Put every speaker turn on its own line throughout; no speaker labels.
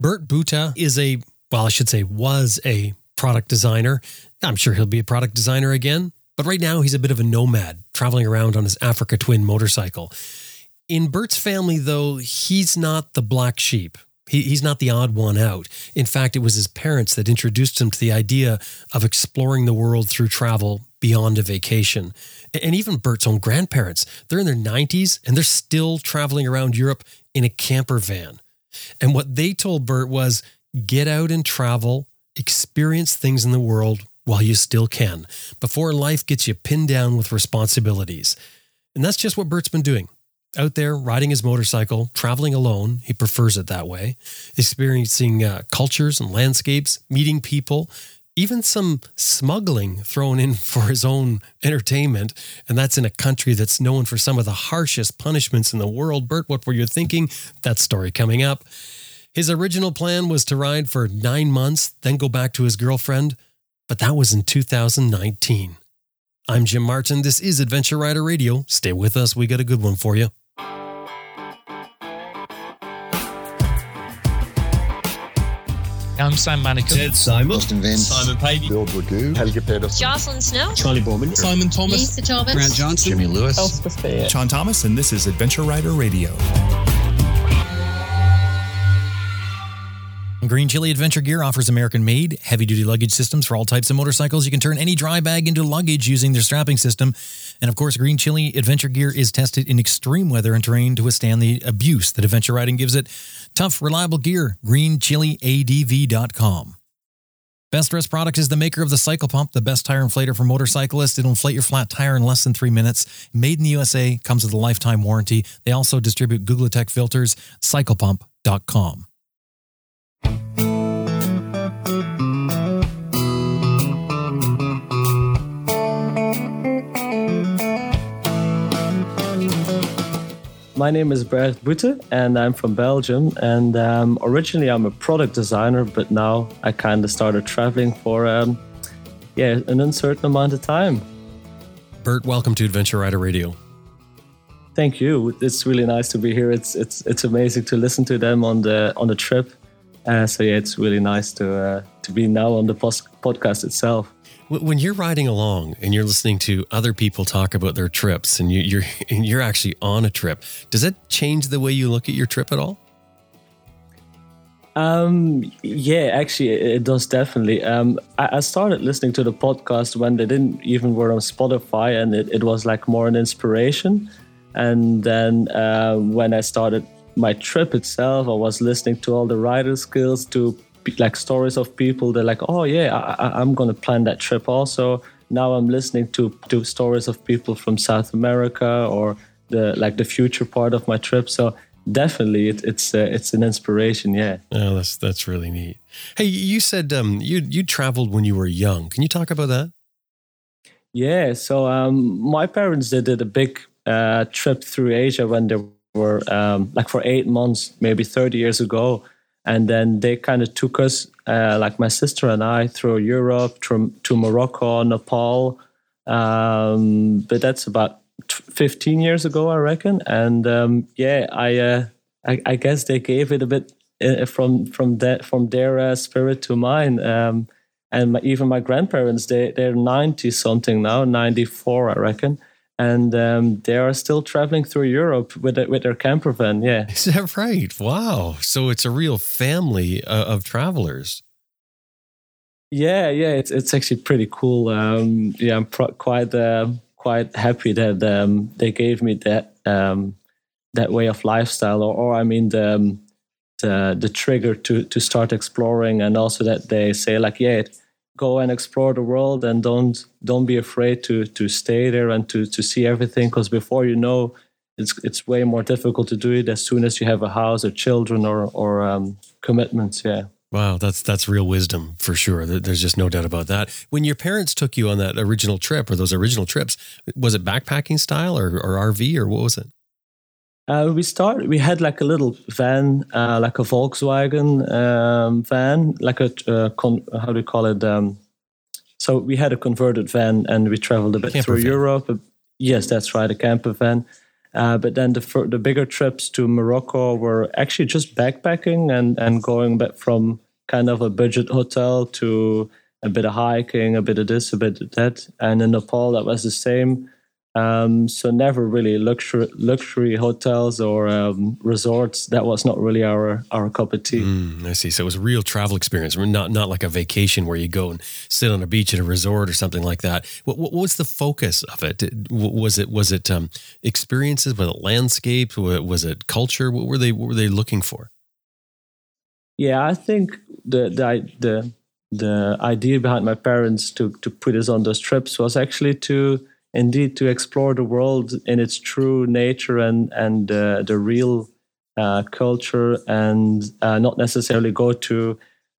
Bert Boute is a, well, I should say, was a product designer. I'm sure he'll be a product designer again, but right now he's a bit of a nomad, traveling around on his Africa Twin motorcycle. In Bert's family, though, he's not the black sheep. He, he's not the odd one out. In fact, it was his parents that introduced him to the idea of exploring the world through travel beyond a vacation. And even Bert's own grandparents, they're in their 90s and they're still traveling around Europe in a camper van. And what they told Bert was get out and travel, experience things in the world while you still can, before life gets you pinned down with responsibilities. And that's just what Bert's been doing out there riding his motorcycle, traveling alone. He prefers it that way, experiencing uh, cultures and landscapes, meeting people, even some smuggling thrown in for his own entertainment. And that's in a country that's known for some of the harshest punishments in the world. Bert, what were you thinking? That story coming up. His original plan was to ride for nine months, then go back to his girlfriend, but that was in 2019. I'm Jim Martin. This is Adventure Rider Radio. Stay with us. We got a good one for you.
I'm Sam Manicom.
Ted Simon.
Justin Vince.
Simon Pavey.
Bill Dragoo.
Helge Pedersen.
Jocelyn Snow.
Charley Boorman.
Simon Thomas.
Lisa Thomas.
Grant Johnson.
Jimmy Lewis.
Elspeth Faye.
Sean Thomas, and this is Adventure Rider Radio.
Green Chili Adventure Gear offers American made, heavy duty luggage systems for all types of motorcycles. You can turn any dry bag into luggage using their strapping system. And of course, Green Chili Adventure Gear is tested in extreme weather and terrain to withstand the abuse that adventure riding gives it. Tough, reliable gear. GreenChiliADV.com. Best Rest product is the maker of the Cycle Pump, the best tire inflator for motorcyclists. It'll inflate your flat tire in less than three minutes. Made in the USA, comes with a lifetime warranty. They also distribute Googletech filters. CyclePump.com.
My name is Bert Boute and I'm from Belgium. And um, originally I'm a product designer, but now I kind of started traveling for um, yeah an uncertain amount of time.
Bert, welcome to Adventure Rider Radio.
Thank you. It's really nice to be here. It's it's it's amazing to listen to them on the on the trip. Uh, so yeah, it's really nice to uh, to be now on the pos- podcast itself.
Wh- When you're riding along and you're listening to other people talk about their trips, and you, you're and you're actually on a trip, does that change the way you look at your trip at all?
Um, yeah, actually, it does definitely. Um, I, I started listening to the podcast when they didn't even were on Spotify, and it, it was like more an inspiration. And then uh, when I started my trip itself, I was listening to all the rider skills, to like stories of people. They're like, "Oh yeah, I, I, I'm gonna plan that trip." Also, now I'm listening to to stories of people from South America or the like the future part of my trip. So definitely, it, it's uh, it's an inspiration. Yeah.
Oh, that's that's really neat. Hey, you said um, you you traveled when you were young. Can you talk about that?
Yeah, so um, my parents they did a big uh, trip through Asia when they were um, like for eight months, maybe thirty years ago, and then they kind of took us, uh, like my sister and I, through Europe, through, to Morocco, Nepal. Um, but that's about t- fifteen years ago, I reckon. And um, yeah, I, uh, I I guess they gave it a bit uh, from from that from their uh, spirit to mine. Um, and my, even my grandparents they they're 90 something now 94 i reckon and um, they are still traveling through europe with with their camper van yeah
Is that right? Wow. So it's a real family uh, of travelers.
yeah yeah it's, it's actually pretty cool um, yeah i'm pro- quite uh, quite happy that um, they gave me that um, that way of lifestyle or, or i mean the um, the, the trigger to to start exploring and also that they say like yeah go and explore the world and don't don't be afraid to to stay there and to to see everything because before you know it's it's way more difficult to do it as soon as you have a house or children or or um, commitments yeah
Wow, that's that's real wisdom for sure. There's just no doubt about that. When your parents took you on that original trip or those original trips, was it backpacking style or, or RV or what was it?
Uh, we started. We had like a little van, uh, like a Volkswagen um, van, like a uh, con- how do you call it? Um, so we had a converted van, and we traveled a bit
Camper
through
van.
Europe. Yes, that's right, a camper van. Uh, but then the the bigger trips to Morocco were actually just backpacking and and going back from kind of a budget hotel to a bit of hiking, a bit of this, a bit of that. And in Nepal, that was the same. Um, so never really luxury luxury hotels or um, resorts. That was not really our our cup of tea.
Mm, I see. So it was a real travel experience, not not like a vacation where you go and sit on a beach at a resort or something like that. What, what was the focus of it? Was it was it um, experiences? Was it landscape? Was it culture? What were they what were they looking for?
Yeah, I think the the the the idea behind my parents to to put us on those trips was actually to indeed to explore the world in its true nature and and uh, the real uh, culture and uh, not necessarily go to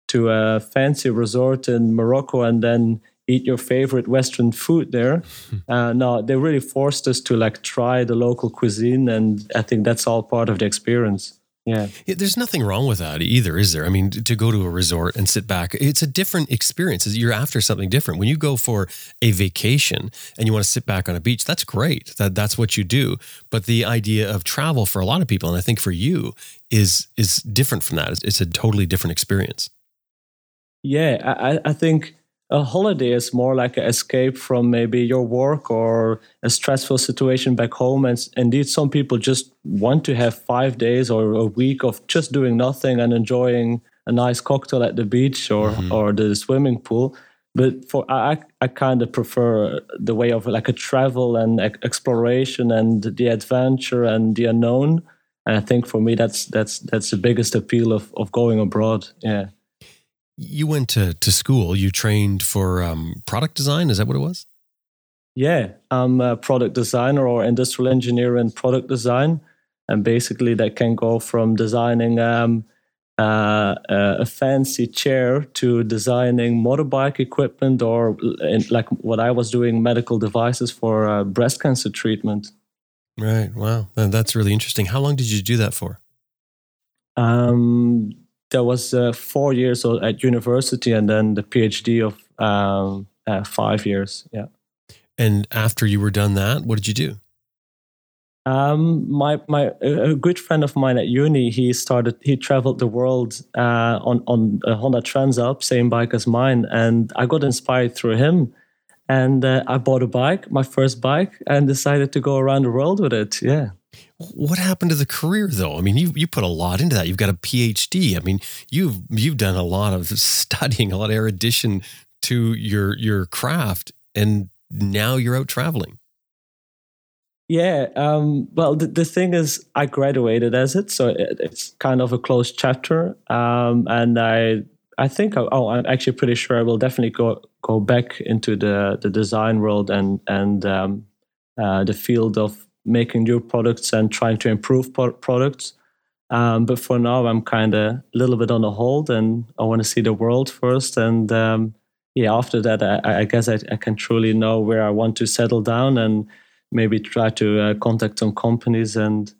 to a fancy resort in Morocco and then eat your favorite Western food there. Uh, no, they really forced us to like try the local cuisine, and I think that's all part of the experience. Yeah.
yeah. There's nothing wrong with that either, is there? I mean, to go to a resort and sit back, it's a different experience. You're after something different. When you go for a vacation and you want to sit back on a beach, that's great. That that's what you do. But the idea of travel for a lot of people, and I think for you, is is different from that. It's, it's a totally different experience.
Yeah, I, I think a holiday is more like an escape from maybe your work or a stressful situation back home. And indeed, some people just want to have five days or a week of just doing nothing and enjoying a nice cocktail at the beach or, mm-hmm. or the swimming pool. But for I, I kind of prefer the way of like a travel and exploration and the adventure and the unknown. And I think for me, that's that's that's the biggest appeal of of going abroad. Yeah
you went to, to school, you trained for um, product design. Is that what it was?
Yeah, I'm a product designer or industrial engineer in product design. And basically, that can go from designing um, uh, a fancy chair to designing motorbike equipment or in, like what I was doing, medical devices for uh, breast cancer treatment.
Right. Wow. That's really interesting. How long did you do that for?
Um, there was uh, four years at university and then the PhD of um, uh, five years. Yeah.
And after you were done that, what did you do?
Um, my my a good friend of mine at uni, he started he traveled the world uh, on on a Honda Transalp, same bike as mine, and I got inspired through him. And uh, I bought a bike, my first bike, and decided to go around the world with it. Yeah.
What happened to the career though? I mean, you you put a lot into that. You've got a PhD. I mean, you've you've done a lot of studying, a lot of erudition to your your craft, and now you're out traveling.
Yeah. Um, well, the, the thing is, I graduated as it, so it, it's kind of a closed chapter. Um, and I I think oh, I'm actually pretty sure I will definitely go go back into the the design world and and um, uh, the field of making new products and trying to improve products. Um, but for now, I'm kind of a little bit on a hold, and I want to see the world first. And um, yeah, after that, I, I guess I, I, can truly know where I want to settle down and maybe try to uh, contact some companies. And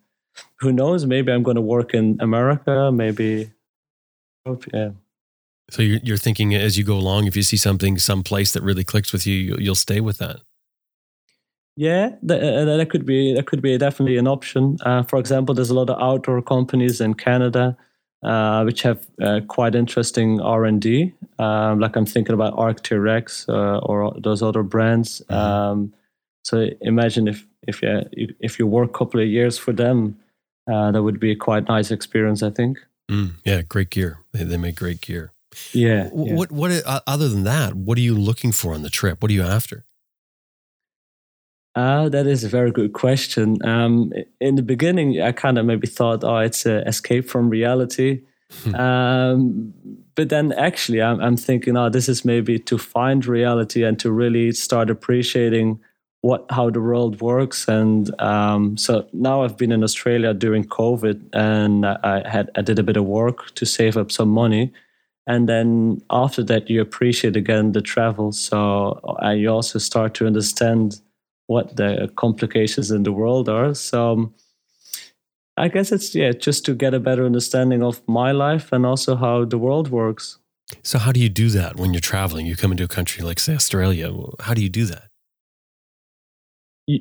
who knows, maybe I'm going to work in America, maybe Yeah.
So you're, you're thinking as you go along, if you see something, some place that really clicks with you, you'll stay with that.
Yeah, that, uh, that could be that could be definitely an option. Uh, for example, there's a lot of outdoor companies in Canada uh, which have uh, quite interesting R and D. Um, like I'm thinking about Arc'teryx uh, or those other brands. Mm-hmm. Um, so imagine if if you if you work a couple of years for them, uh, that would be a quite nice experience. I think.
Mm, yeah, great gear. They, they make great gear.
Yeah,
yeah. What what other than that? What are you looking for on the trip? What are you after?
Uh, that is a very good question. Um, in the beginning, I kind of maybe thought, oh, it's an escape from reality. Hmm. um, but then actually, I'm, I'm, thinking, oh, this is maybe to find reality and to really start appreciating what how the world works. And um, so now I've been in Australia during COVID, and I had I did a bit of work to save up some money. And then after that, you appreciate again the travel. So uh, you also start to understand what the complications in the world are. So um, I guess it's yeah, just to get a better understanding of my life and also how the world works.
So how do you do that when you're traveling? You come into a country like say Australia. How do you do that?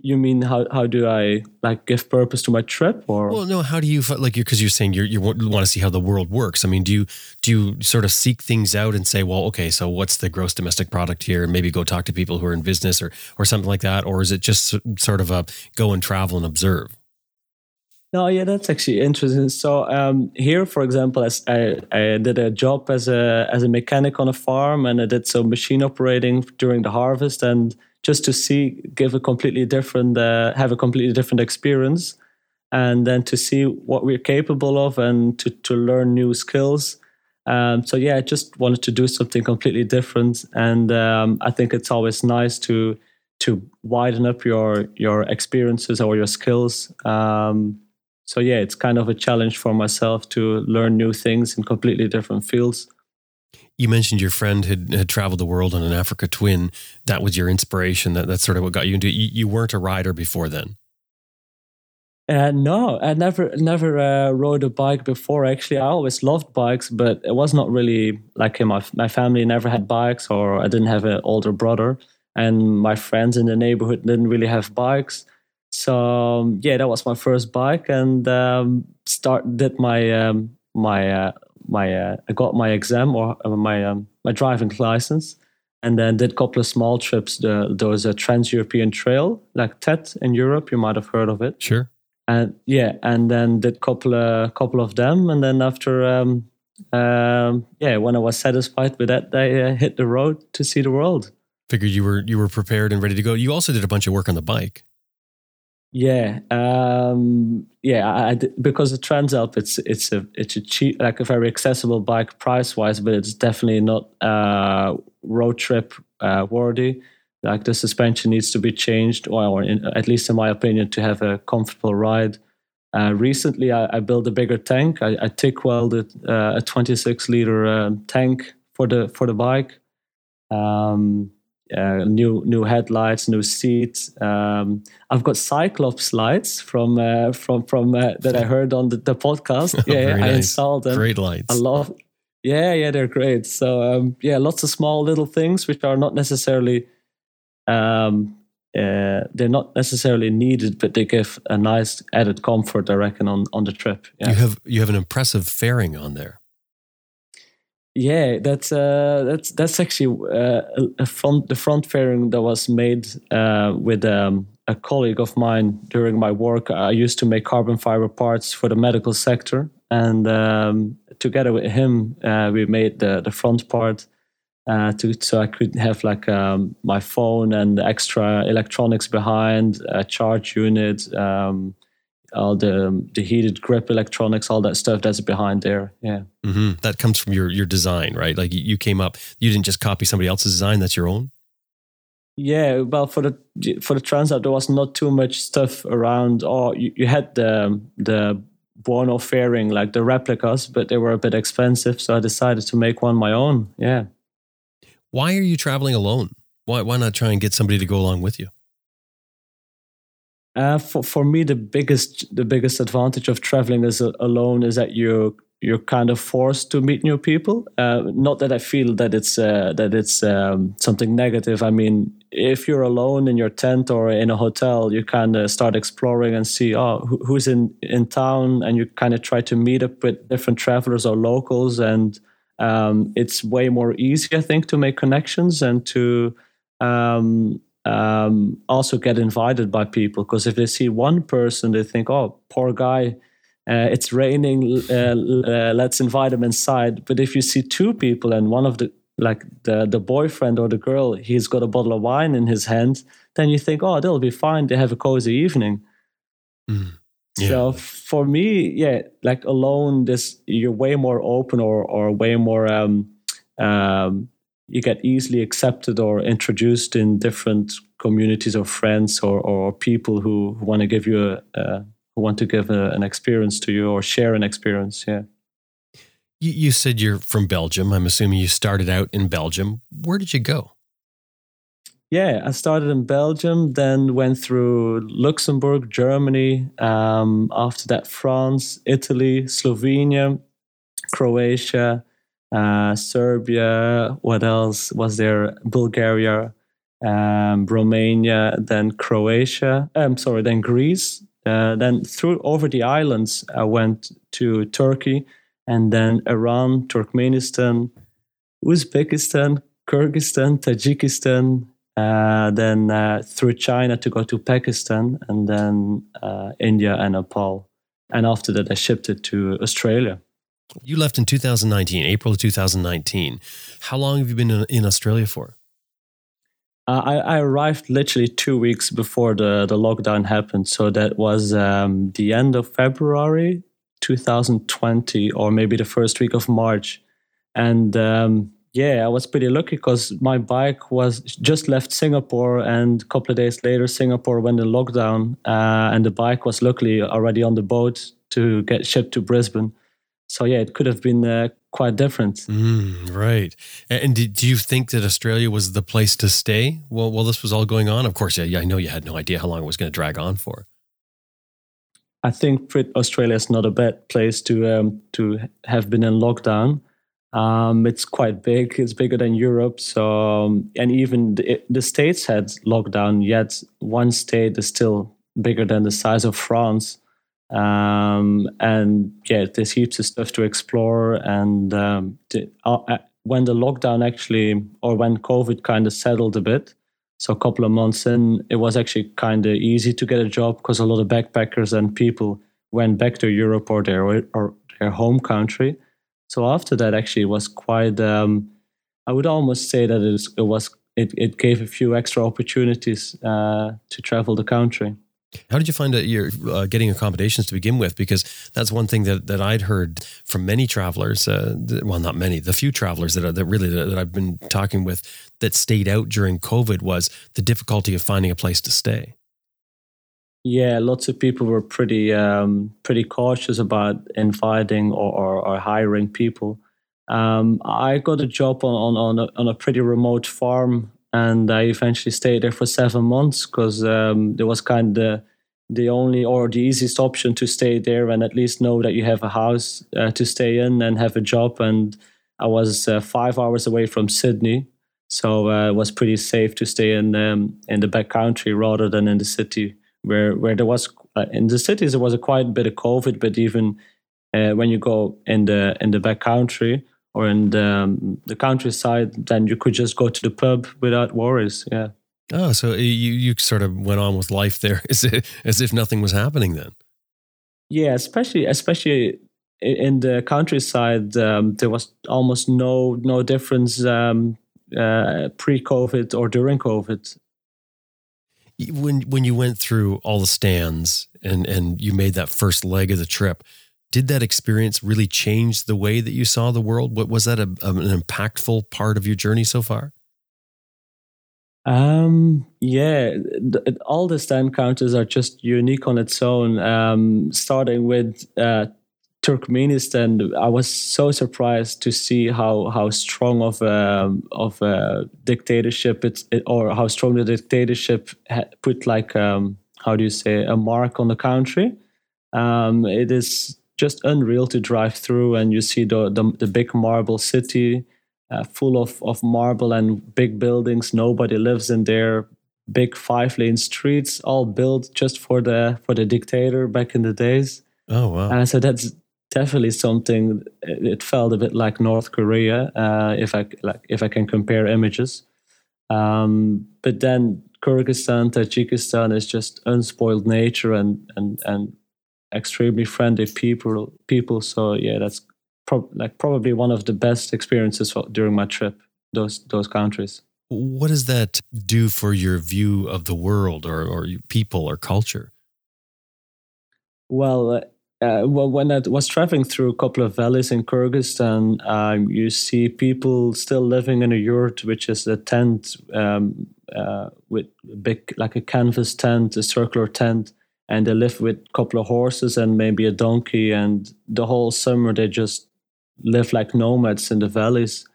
You mean how, how do I like give purpose to my trip or?
Well, no. How do you like? You Because you're saying you're, you want to see how the world works. I mean, do you do you sort of seek things out and say, well, okay, so what's the gross domestic product here, and maybe go talk to people who are in business or or something like that, or is it just sort of a go and travel and observe?
No, yeah, that's actually interesting. So um, here, for example, as I, I did a job as a as a mechanic on a farm, and I did some machine operating during the harvest, and just to see, give a completely different, uh, have a completely different experience, and then to see what we're capable of and to, to learn new skills. Um, so yeah, I just wanted to do something completely different, and um, I think it's always nice to to widen up your your experiences or your skills. Um, so yeah, it's kind of a challenge for myself to learn new things in completely different fields.
You mentioned your friend had, had traveled the world on an Africa Twin. That was your inspiration. That that's sort of what got you into. You, you weren't a rider before then.
Uh, no, I never never uh, rode a bike before. Actually, I always loved bikes, but it was not really like my my family never had bikes, or I didn't have an older brother, and my friends in the neighborhood didn't really have bikes. So um, yeah, that was my first bike, and um, start did my um, my uh, my uh, I got my exam or uh, my um, my driving license, and then did a couple of small trips. The, there was a Trans European Trail, like TET in Europe. You might have heard of it.
Sure.
And yeah, and then did couple a couple of them, and then after um, um, yeah, when I was satisfied with that, I uh, hit the road to see the world.
Figured you were you were prepared and ready to go. You also did a bunch of work on the bike.
Yeah, um, yeah. I, because the Transalp, it's it's a it's a cheap, like a very accessible bike price wise, but it's definitely not uh, road trip uh, worthy. Like the suspension needs to be changed, or, in, at least in my opinion, to have a comfortable ride. Uh, recently, I, I, built a bigger tank. I, I TIG welded uh, a 26 liter um, tank for the for the bike. Um, uh, new new headlights, new seats. Um, I've got Cyclops lights from uh, from from uh, that I heard on the, the podcast. Yeah, I installed them.
Great lights.
I love. Yeah, yeah, they're great. So um, yeah, lots of small little things which are not necessarily um, uh, they're not necessarily needed, but they give a nice added comfort. I reckon on on the trip.
Yeah. You have you have an impressive fairing on there.
Yeah, that's uh, that's that's actually uh, a the front fairing that was made uh, with um, a colleague of mine during my work. I used to make carbon fiber parts for the medical sector, and um, together with him, uh, we made the the front part uh, to so I could have like um, my phone and extra electronics behind, a charge unit. Um, all the the heated grip electronics, all that stuff that's behind there. Yeah,
mm-hmm. that comes from your your design, right? Like you came up, you didn't just copy somebody else's design; that's your own.
Yeah, well, for the for the Transalp, there was not too much stuff around. Or oh, you, you had the the Buono fairing, like the replicas, but they were a bit expensive, so I decided to make one my own. Yeah.
Why are you traveling alone? Why why not try and get somebody to go along with you?
Uh, for for me, the biggest the biggest advantage of traveling as a, alone is that you you're kind of forced to meet new people. Uh, not that I feel that it's uh, that it's um, something negative. I mean, if you're alone in your tent or in a hotel, you kind of start exploring and see oh who, who's in in town, and you kind of try to meet up with different travelers or locals, and um, it's way more easy, I think, to make connections and to um, um, also get invited by people because if they see one person, they think, "Oh, poor guy." Uh, it's raining. Uh, uh, let's invite him inside. But if you see two people and one of the like the the boyfriend or the girl, he's got a bottle of wine in his hand, then you think, oh, they'll be fine. They have a cozy evening. Mm. Yeah. So for me, yeah, like alone, this you're way more open or or way more um, um, you get easily accepted or introduced in different communities or friends or, or people who, who want to give you a, a who want to give a, an experience to you or share an experience. Yeah.
You, you said you're from Belgium. I'm assuming you started out in Belgium. Where did you go?
Yeah, I started in Belgium, then went through Luxembourg, Germany, um, after that, France, Italy, Slovenia, Croatia, uh, Serbia. What else was there? Bulgaria. um, Romania, then Croatia. I'm um, sorry, then Greece. Uh, then through over the islands, I went to Turkey, and then Iran, Turkmenistan, Uzbekistan, Kyrgyzstan, Tajikistan, uh, then uh, through China to go to Pakistan, and then uh, India and Nepal. And after that, I shipped it to Australia.
You left in 2019, April of 2019. How long have you been in, Australia for?
Uh, I, I, arrived literally two weeks before the, the lockdown happened. So that was um, the end of February 2020, or maybe the first week of March. And um, yeah, I was pretty lucky because my bike was just left Singapore, and a couple of days later, Singapore went in lockdown, uh, and the bike was luckily already on the boat to get shipped to Brisbane. So yeah, it could have been uh, quite different.
Mm, right. And did, do you think that Australia was the place to stay while, while this was all going on? Of course, yeah, yeah, I know you had no idea how long it was going to drag on for.
I think Australia is not a bad place to um, to have been in lockdown. Um, it's quite big. It's bigger than Europe. So, um, and even the, the, states had lockdown. Yet one state is still bigger than the size of France. Um, and yeah, there's heaps of stuff to explore. And um, uh, uh, when the lockdown actually, or when COVID kind of settled a bit, so a couple of months in, it was actually kind of easy to get a job because a lot of backpackers and people went back to Europe or their or their home country. So after that, actually, it was quite. Um, I would almost say that it was. It, it gave a few extra opportunities uh, to travel the country.
How did you find that you're uh, getting accommodations to begin with? Because that's one thing that, that I'd heard from many travelers. Uh, well, not many, the few travelers that, are, that really that, I've been talking with that stayed out during COVID was the difficulty of finding a place to stay.
Yeah, lots of people were pretty um, pretty cautious about inviting or, or, or hiring people. Um, I got a job on on, on a, on, a, pretty remote farm, and I eventually stayed there for seven months because um, there was kind of the, only or the easiest option to stay there and at least know that you have a house uh, to stay in and have a job. And I was uh, five hours away from Sydney, so uh, it was pretty safe to stay in um, in the back country rather than in the city where where there was uh, in the cities there was a quite a bit of COVID, but even uh, when you go in the in the back country or in the, um, the countryside, then you could just go to the pub without worries. Yeah.
Oh, so you you sort of went on with life there as if, as if nothing was happening then.
Yeah, especially especially in the countryside, um, there was almost no no difference um, uh, pre-COVID or during COVID
when when you went through all the stands and and you made that first leg of the trip did that experience really change the way that you saw the world? What was that a, an impactful part of your journey so far?
Um yeah all the stand counters are just unique on its own. Um starting with uh Turkmenistan, I was so surprised to see how how strong of a of a dictatorship it's it, or how strong the dictatorship put like um, how do you say a mark on the country. Um, it is just unreal to drive through, and you see the the, the big marble city uh, full of of marble and big buildings. Nobody lives in there. Big five lane streets, all built just for the for the dictator back in the days.
Oh wow!
And so that's definitely something. It felt a bit like North Korea, uh, if I like if I can compare images. Um, but then Kyrgyzstan, Tajikistan is just unspoiled nature and and and extremely friendly people. People, so yeah, that's pro- like probably one of the best experiences for, during my trip. Those those countries.
What does that do for your view of the world, or or people, or culture?
Well, uh, well, when I was traveling through a couple of valleys in Kyrgyzstan, um, you see people still living in a yurt, which is a tent um, uh, with big, like a canvas tent, a circular tent, and they live with a couple of horses and maybe a donkey. And the whole summer they just live like nomads in the valleys.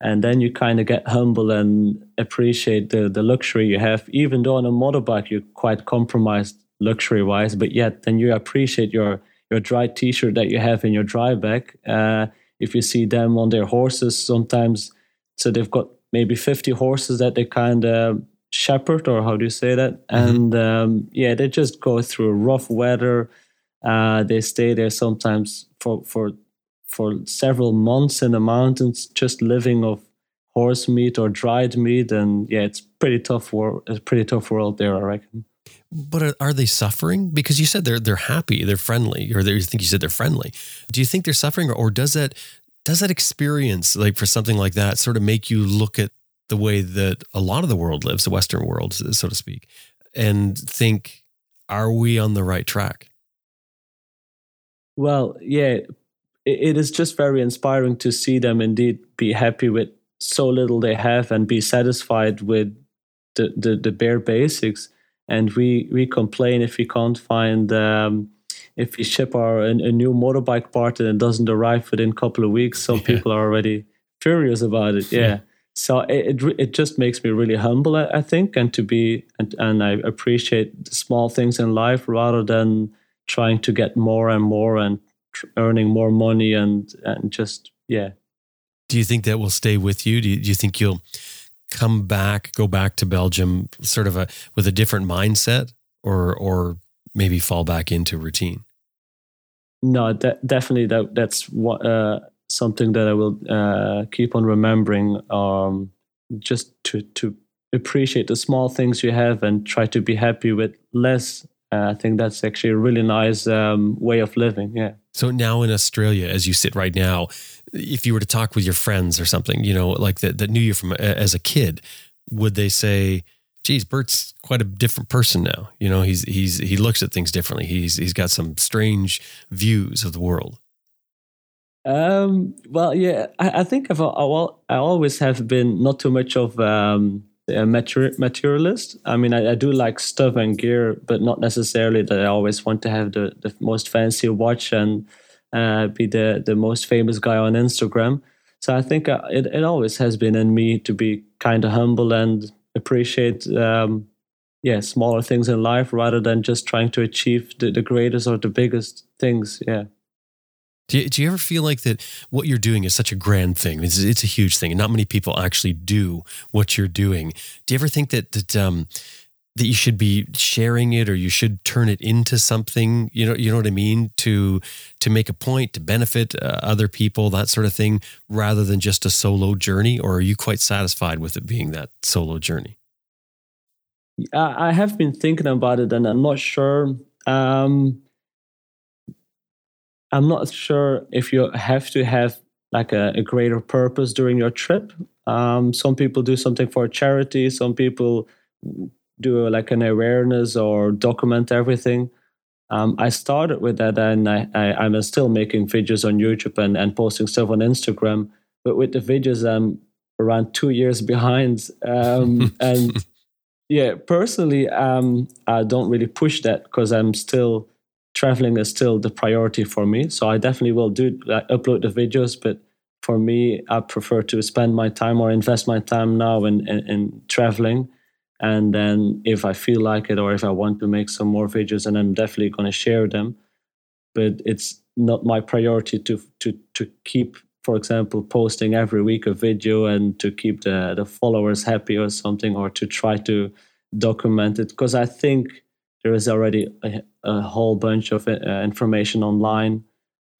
And then you kind of get humble and appreciate the, the luxury you have. Even though on a motorbike you're quite compromised luxury wise, but yet then you appreciate your your dry t-shirt that you have in your dry bag. Uh, if you see them on their horses, sometimes so they've got maybe 50 horses that they kind of shepherd, or how do you say that? Mm-hmm. And um, yeah, they just go through rough weather. Uh, they stay there sometimes for for for several months in the mountains, just living of horse meat or dried meat, and yeah, it's pretty tough world. It's pretty tough world there, I reckon.
But are, are, they suffering? Because you said they're they're happy, they're friendly, or you think you said they're friendly. Do you think they're suffering, or, or does that does that experience, like for something like that, sort of make you look at the way that a lot of the world lives, the Western world, so to speak, and think, are we on the right track?
Well, yeah, it is just very inspiring to see them indeed be happy with so little they have and be satisfied with the, the, the bare basics and we we complain if we can't find um, if we ship our a, a, new motorbike part and it doesn't arrive within a couple of weeks some yeah. people are already furious about it yeah, yeah. So it, it, it just makes me really humble I, I think and to be and, and I appreciate the small things in life rather than trying to get more and more and tr- earning more money and and just yeah
do you think that will stay with you do you, do you think you'll come back, go back to Belgium, sort of a with a different mindset, or or maybe fall back into routine?
No, de- definitely that that's what uh, something that I will uh, keep on remembering. Um, just to to appreciate the small things you have and try to be happy with less. Uh, I think that's actually a really nice um, way of living. Yeah.
So now in Australia, as you sit right now, if you were to talk with your friends or something, you know, like that, that knew you from as a kid, would they say, geez, Bert's quite a different person now. You know, he's, he's, he looks at things differently. He's, he's got some strange views of the world.
Um, well, yeah, I, I think I've, I, I always have been not too much of, um, a materialist. I mean, I, I, do like stuff and gear, but not necessarily that I always want to have the, the most fancy watch and uh, be the the most famous guy on Instagram. So I think uh, it it always has been in me to be kind of humble and appreciate um, yeah smaller things in life rather than just trying to achieve the, the greatest or the biggest things. Yeah.
Do you, do you ever feel like that what you're doing is such a grand thing? It's, it's a huge thing, and not many people actually do what you're doing. Do you ever think that that um, that you should be sharing it or you should turn it into something you know you know what i mean to to make a point to benefit uh, other people that sort of thing rather than just a solo journey or are you quite satisfied with it being that solo journey
i have been thinking about it and i'm not sure um i'm not sure if you have to have like a, a greater purpose during your trip um some people do something for a charity some people do like an awareness or document everything. Um, I started with that and I, I, am still making videos on YouTube and, and posting stuff on Instagram. But with the videos, I'm around two years behind. Um, and yeah, personally, um, I don't really push that because I'm still traveling is still the priority for me. So I definitely will do upload the videos. But for me, I prefer to spend my time or invest my time now in, in, in traveling and then if i feel like it or if i want to make some more videos and i'm definitely going to share them but it's not my priority to to to keep for example posting every week a video and to keep the the followers happy or something or to try to document it because i think there is already a, a whole bunch of uh, information online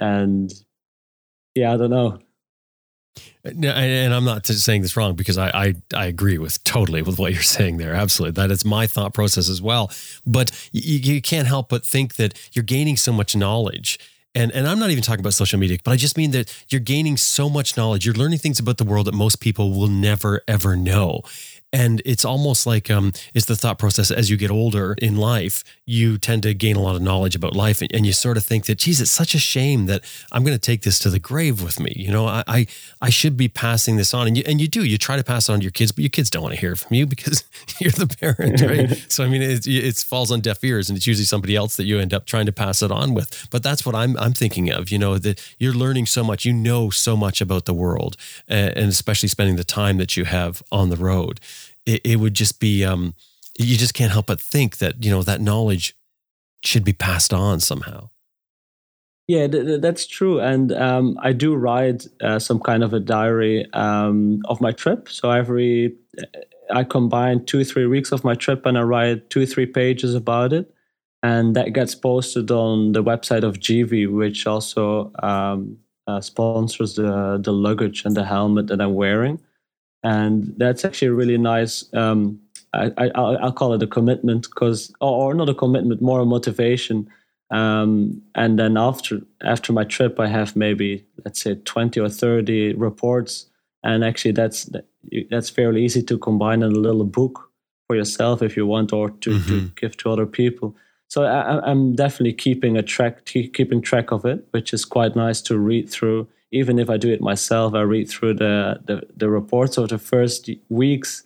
and yeah i don't know
and I'm not saying this wrong because I, I, I agree with totally with what you're saying there. Absolutely, that is my thought process as well. But you, you can't help but think that you're gaining so much knowledge. And, and I'm not even talking about social media, but I just mean that you're gaining so much knowledge. You're learning things about the world that most people will never, ever know and it's almost like um, it's the thought process as you get older in life you tend to gain a lot of knowledge about life and, and you sort of think that geez it's such a shame that i'm going to take this to the grave with me. You know I, I, I should be passing this on and you and you do you try to pass it on to your kids but your kids don't want to hear from you because you're the parent right? So i mean it, it falls on deaf ears and it's usually somebody else that you end up trying to pass it on with. But that's what i'm i'm thinking of you know that you're learning so much you know so much about the world and especially spending the time that you have on the road it, it would just be um, you just can't help but think that you know that knowledge should be passed on somehow.
Yeah, th- th- that's true, and um, I do write uh, some kind of a diary um, of my trip. So every I combine two three weeks of my trip and I write two three pages about it, and that gets posted on the website of GIVI, which also um, uh, sponsors the the luggage and the helmet that I'm wearing, and that's actually a really nice. Um, I, I I'll call it a commitment because, or, or not a commitment, more a motivation. Um, and then after after my trip, I have maybe let's say twenty or thirty reports, and actually that's that's fairly easy to combine in a little book for yourself if you want, or to, mm-hmm. to give to other people. So I, am definitely keeping a track, keeping track of it, which is quite nice to read through. Even if I do it myself, I read through the the, the reports of the first weeks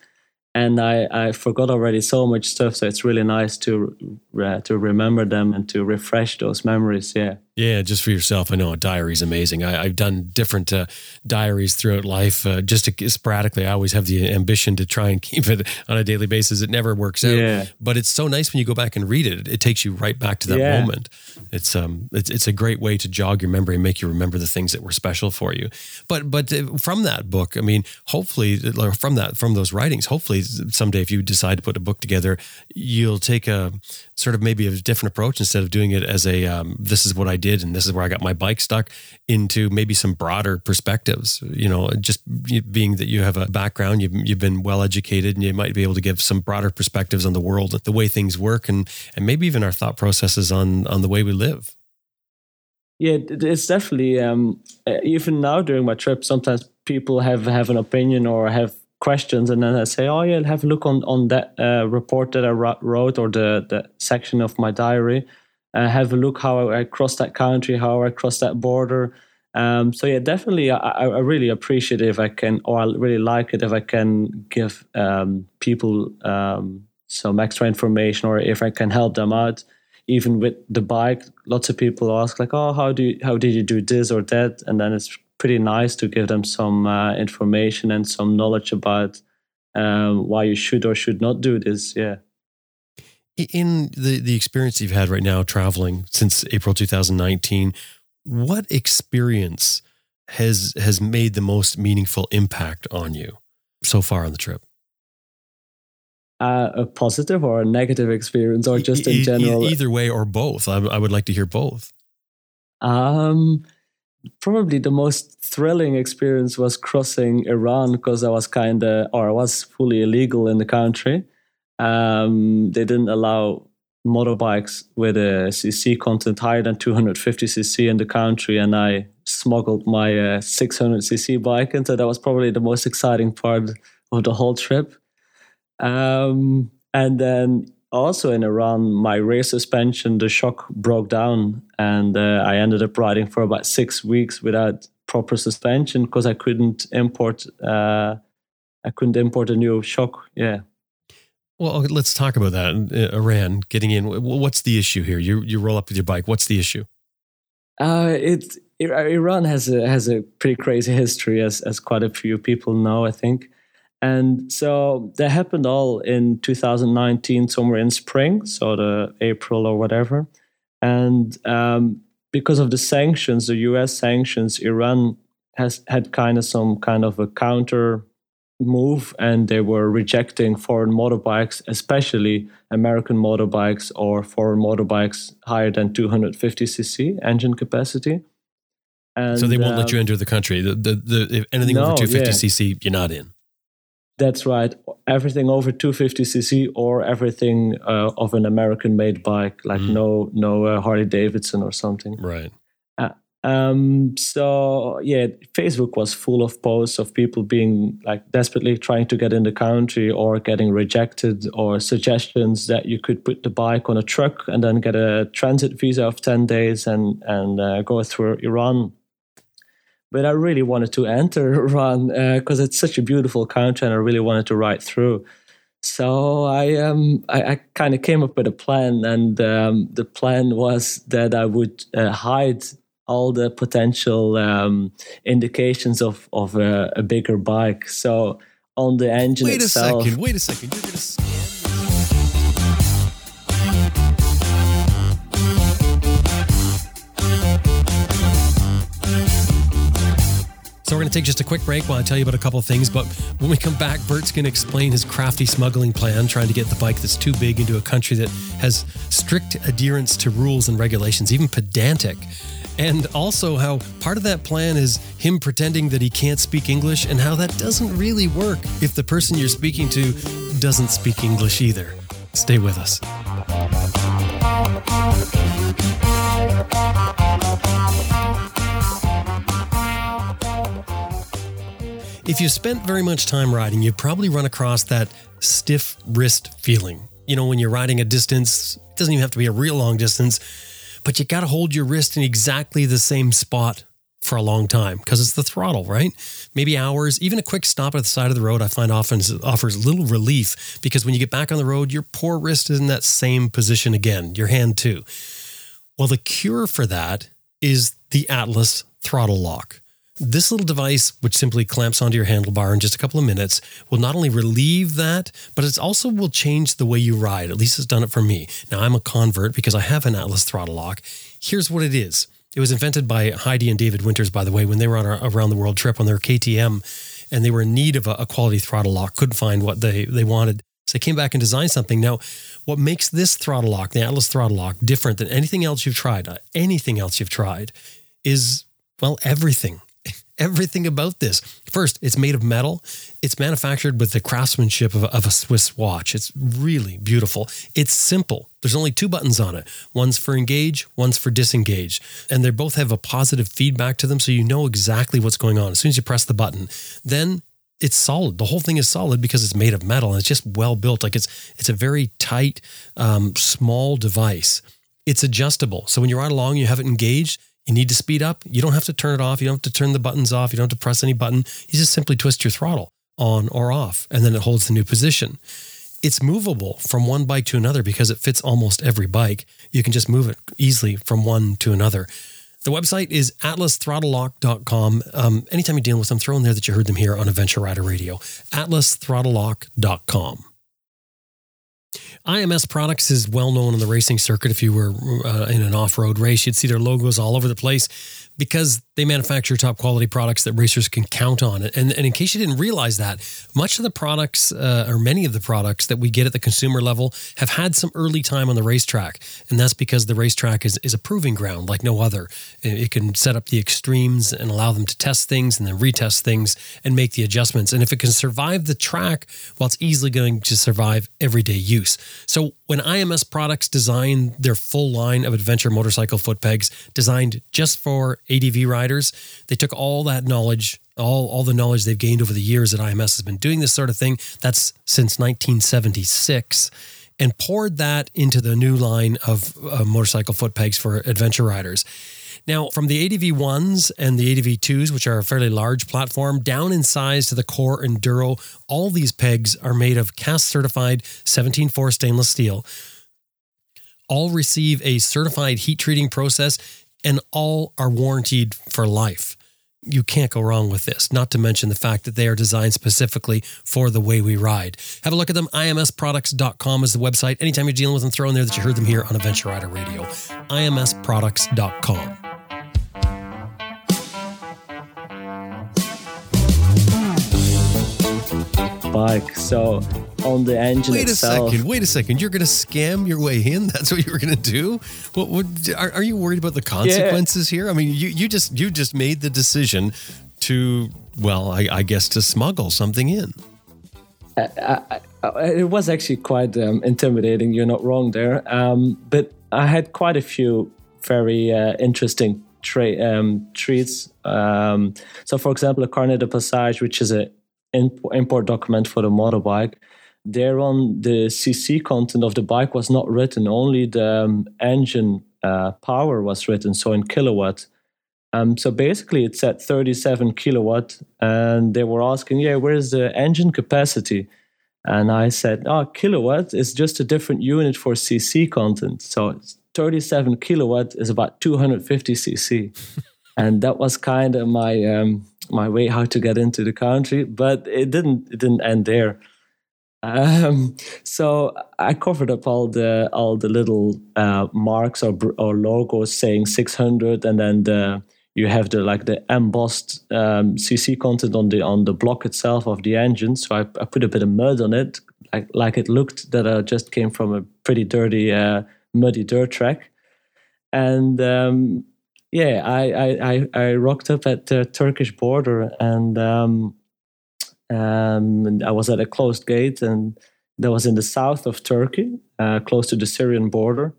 and I, I forgot already so much stuff. So it's really nice to uh, to remember them and to refresh those memories. Yeah.
Yeah, just for yourself. I know a diary is amazing. I, have done different uh, diaries throughout life. Uh, just to, sporadically, I always have the ambition to try and keep it on a daily basis. It never works out, yeah. but it's so nice when you go back and read it. It takes you right back to that yeah. moment. It's um, it's it's a great way to jog your memory and make you remember the things that were special for you. But but uh, from that book, I mean, hopefully from that from those writings, hopefully someday if you decide to put a book together, you'll take a sort of maybe a different approach instead of doing it as a um, this is what I did and this is where I got my bike stuck into maybe some broader perspectives. You know, just being that you have a background, you've, you've been well educated, and you might be able to give some broader perspectives on the world, the way things work, and and maybe even our thought processes on on the way we live.
Yeah, it's definitely um, even now during my trip. Sometimes people have have an opinion or have questions and then I say, oh yeah, have a look on on that uh, report that I wrote or the the section of my diary. Uh, have a look how I crossed that country, how I crossed that border. Um, so yeah, definitely, I, I, really appreciate if I can, or I really like it if I can give um, people um, some extra information, or if I can help them out. Even with the bike, lots of people ask like, "Oh, how do you, how did you do this or that?" And then it's pretty nice to give them some uh, information and some knowledge about um, why you should or should not do this. Yeah.
In the, the experience you've had right now traveling since April 2019, what experience has has made the most meaningful impact on you so far on the trip?
Uh, a positive or a negative experience, or just in general?
Either way, or both. I, I would like to hear both.
Um, probably the most thrilling experience was crossing Iran because I was kind of, or I was fully illegal in the country. Um, they didn't allow motorbikes with a cc content higher than 250 cc in the country, and I smuggled my uh, 600 cc bike into. That was probably the most exciting part of the whole trip. Um, and then also in Iran, my rear suspension, the shock broke down, and uh, I ended up riding for about six weeks without proper suspension because I couldn't import. Uh, I couldn't import a new shock. Yeah.
Well, let's talk about that. Uh, Iran getting in. What's the issue here? You you roll up with your bike. What's the issue?
Uh, it Iran has a has a pretty crazy history, as as quite a few people know. I think. And so that happened all in 2019, somewhere in spring, so the April or whatever. And um, because of the sanctions, the US sanctions, Iran has had kind of some kind of a counter move and they were rejecting foreign motorbikes, especially American motorbikes or foreign motorbikes higher than 250cc engine capacity.
And, so they won't um, let you enter the country. The, the, the if anything no, over 250cc, you're not in.
That's right. Everything over 250cc or everything uh, of an American-made bike, like mm. no no uh, Harley Davidson or something.
Right.
Uh, um, so yeah, Facebook was full of posts of people being like desperately trying to get in the country or getting rejected, or suggestions that you could put the bike on a truck and then get a transit visa of ten days and and uh, go through Iran but I really wanted to enter Iran because uh, it's such a beautiful country, and I really wanted to ride through. So I um I, I kind of came up with a plan, and um, the plan was that I would uh, hide all the potential um, indications of of a, a, bigger bike. So on the engine
wait
itself.
Wait a second. Wait a second. You're gonna. So we're going to take just a quick break while I tell you about a couple things. But when we come back, Bert's going to explain his crafty smuggling plan, trying to get the bike that's too big into a country that has strict adherence to rules and regulations, even pedantic. And also how part of that plan is him pretending that he can't speak English and how that doesn't really work if the person you're speaking to doesn't speak English either. Stay with us. If you've spent very much time riding, you've probably run across that stiff wrist feeling. You know, when you're riding a distance, it doesn't even have to be a real long distance, but you got to hold your wrist in exactly the same spot for a long time because it's the throttle, right? Maybe hours, even a quick stop at the side of the road, I find often offers little relief because when you get back on the road, your poor wrist is in that same position again, your hand too. Well, the cure for that is the Atlas throttle lock. This little device, which simply clamps onto your handlebar in just a couple of minutes, will not only relieve that, but it also will change the way you ride. At least it's done it for me. Now, I'm a convert because I have an Atlas throttle lock. Here's what it is it was invented by Heidi and David Winters, by the way, when they were on a around the world trip on their KTM and they were in need of a, a quality throttle lock, couldn't find what they, they wanted. So they came back and designed something. Now, what makes this throttle lock, the Atlas throttle lock, different than anything else you've tried, uh, anything else you've tried, is, well, everything everything about this. First, it's made of metal. It's manufactured with the craftsmanship of a, of a, Swiss watch. It's really beautiful. It's simple. There's only two buttons on it. One's for engage, one's for disengage. And they both have a positive feedback to them so you know exactly what's going on as soon as you press the button. Then it's solid. The whole thing is solid because it's made of metal and it's just well built. Like it's it's a very tight, um, small device. It's adjustable. So when you're ride along, you have it engaged you need to speed up, you don't have to turn it off. You don't have to turn the buttons off. You don't have to press any button. You just simply twist your throttle on or off, and then it holds the new position. It's movable from one bike to another because it fits almost every bike. You can just move it easily from one to another. The website is atlasthrottlelock.com. Um, anytime you're dealing with them, throw in there that you heard them here on Adventure Rider Radio. atlasthrottlelock.com. IMS Products is well known in the racing circuit. If you were uh, in an off road race, you'd see their logos all over the place because they manufacture top quality products that racers can count on. And, and in case you didn't realize that, much of the products, uh, or many of the products that we get at the consumer level, have had some early time on the racetrack. And that's because the racetrack is, is a proving ground like no other. It can set up the extremes and allow them to test things and then retest things and make the adjustments. And if it can survive the track, well, it's easily going to survive everyday use. So when IMS products designed their full line of adventure motorcycle foot pegs designed just for ADV riders. They took all that knowledge, all, all the knowledge they've gained over the years that IMS has been doing this sort of thing. That's since 1976 and poured that into the new line of uh, motorcycle foot pegs for adventure riders. Now, from the ADV 1s and the ADV 2s, which are a fairly large platform, down in size to the core Enduro, all these pegs are made of CAST certified 17.4 stainless steel. All receive a certified heat treating process and all are warranted for life. You can't go wrong with this, not to mention the fact that they are designed specifically for the way we ride. Have a look at them. IMSproducts.com is the website. Anytime you're dealing with them, throw in there that you heard them here on Adventure Rider Radio. IMSproducts.com.
Bike. So on the engine
wait
itself.
a second. Wait a second. You're going to scam your way in? That's what you were going to do? What? what are, are, you worried about the consequences yeah. here? I mean, you you just you just made the decision to well, I, I guess to smuggle something in.
Uh, I, I, it was actually quite um, intimidating. You're not wrong there. Um, but I had quite a few very uh, interesting tra- um, treats. Um, so, for example, a carnet de passage, which is a import document for the motorbike there on the cc content of the bike was not written. Only the um, engine uh, power was written so in kilowatt. Um, so basically it said 37 kilowatt and they were asking yeah where's the engine capacity? And i said oh kilowatt is just a different unit for cc content. So 37 kilowatt is about 250 cc and that was kind of my um, my way how to get into the country but it didn't it didn't end there um, so I covered up all the all the little uh, marks or or logos saying 600, and then the you have the like the embossed um, CC content on the on the block itself of the engine. So I, I put a bit of mud on it, like like it looked that I just came from a pretty dirty, uh, muddy dirt track. And um, yeah, I, I, I I rocked up at the Turkish border, and um, um, I was at a closed gate, and that was in the south of Turkey, uh, close to the Syrian border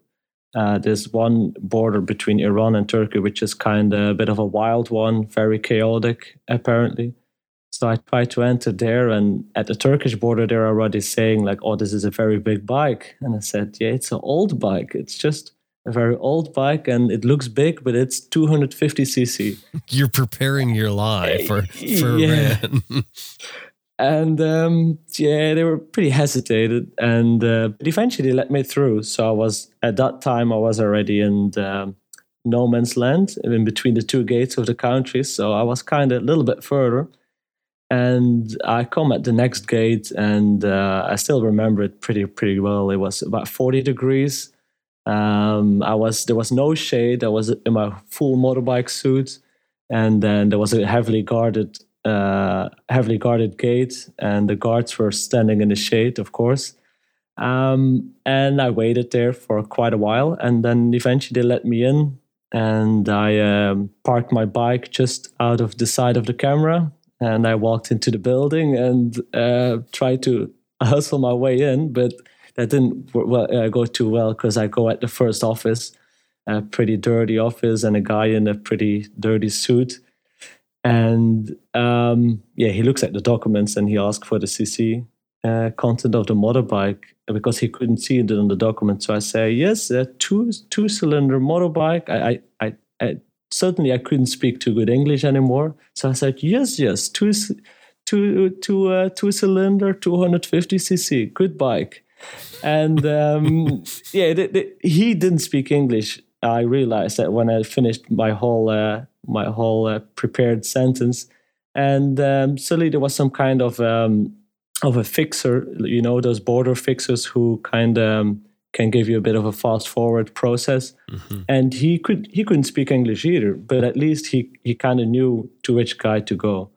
uh, there's one border between Iran and Turkey, which is kind of a bit of a wild one, very chaotic, apparently. So I tried to enter there, and at the Turkish border, they're already saying, like, oh, this is a very big bike. And I said, yeah, it's an old bike. It's just a very old bike, and it looks big, but it's 250 cc.
You're preparing your lie for, for
yeah. and um, yeah, they were pretty hesitated, and uh, but eventually they let me through. So I was at that time I was already in um, no man's land in between the two gates of the country. So I was kind of a little bit further, and I come at the next gate, and uh, I still remember it pretty pretty well. It was about forty degrees. Um, I was there was no shade. I was in my full motorbike suit, and then there was a heavily guarded uh, heavily guarded gate, and the guards were standing in the shade, of course. Um, and I waited there for quite a while, and then eventually they let me in, and I um, parked my bike just out of the side of the camera, and I walked into the building and uh, tried to hustle my way in, but that didn't well, uh, go too well because I go at the first office, a pretty dirty office, and a guy in a pretty dirty suit and um, yeah, he looks at the documents and he asks for the CC uh, content of the motorbike because he couldn't see it on the document. So I say, yes, a two two cylinder motorbike. I, I, I, I, certainly I couldn't speak too good English anymore. So I said, yes, yes, two two two uh, two cylinder, two hundred fifty cc, good bike. And um, yeah, he didn't speak English. I realized that when I finished my whole uh, my whole uh, prepared sentence. And um, suddenly there was some kind of um, of a fixer, you know, those border fixers who kind of um, can give you a bit of a fast forward process. Mm-hmm. And he could he couldn't speak English either, but at least he he kind of knew to which guy to go.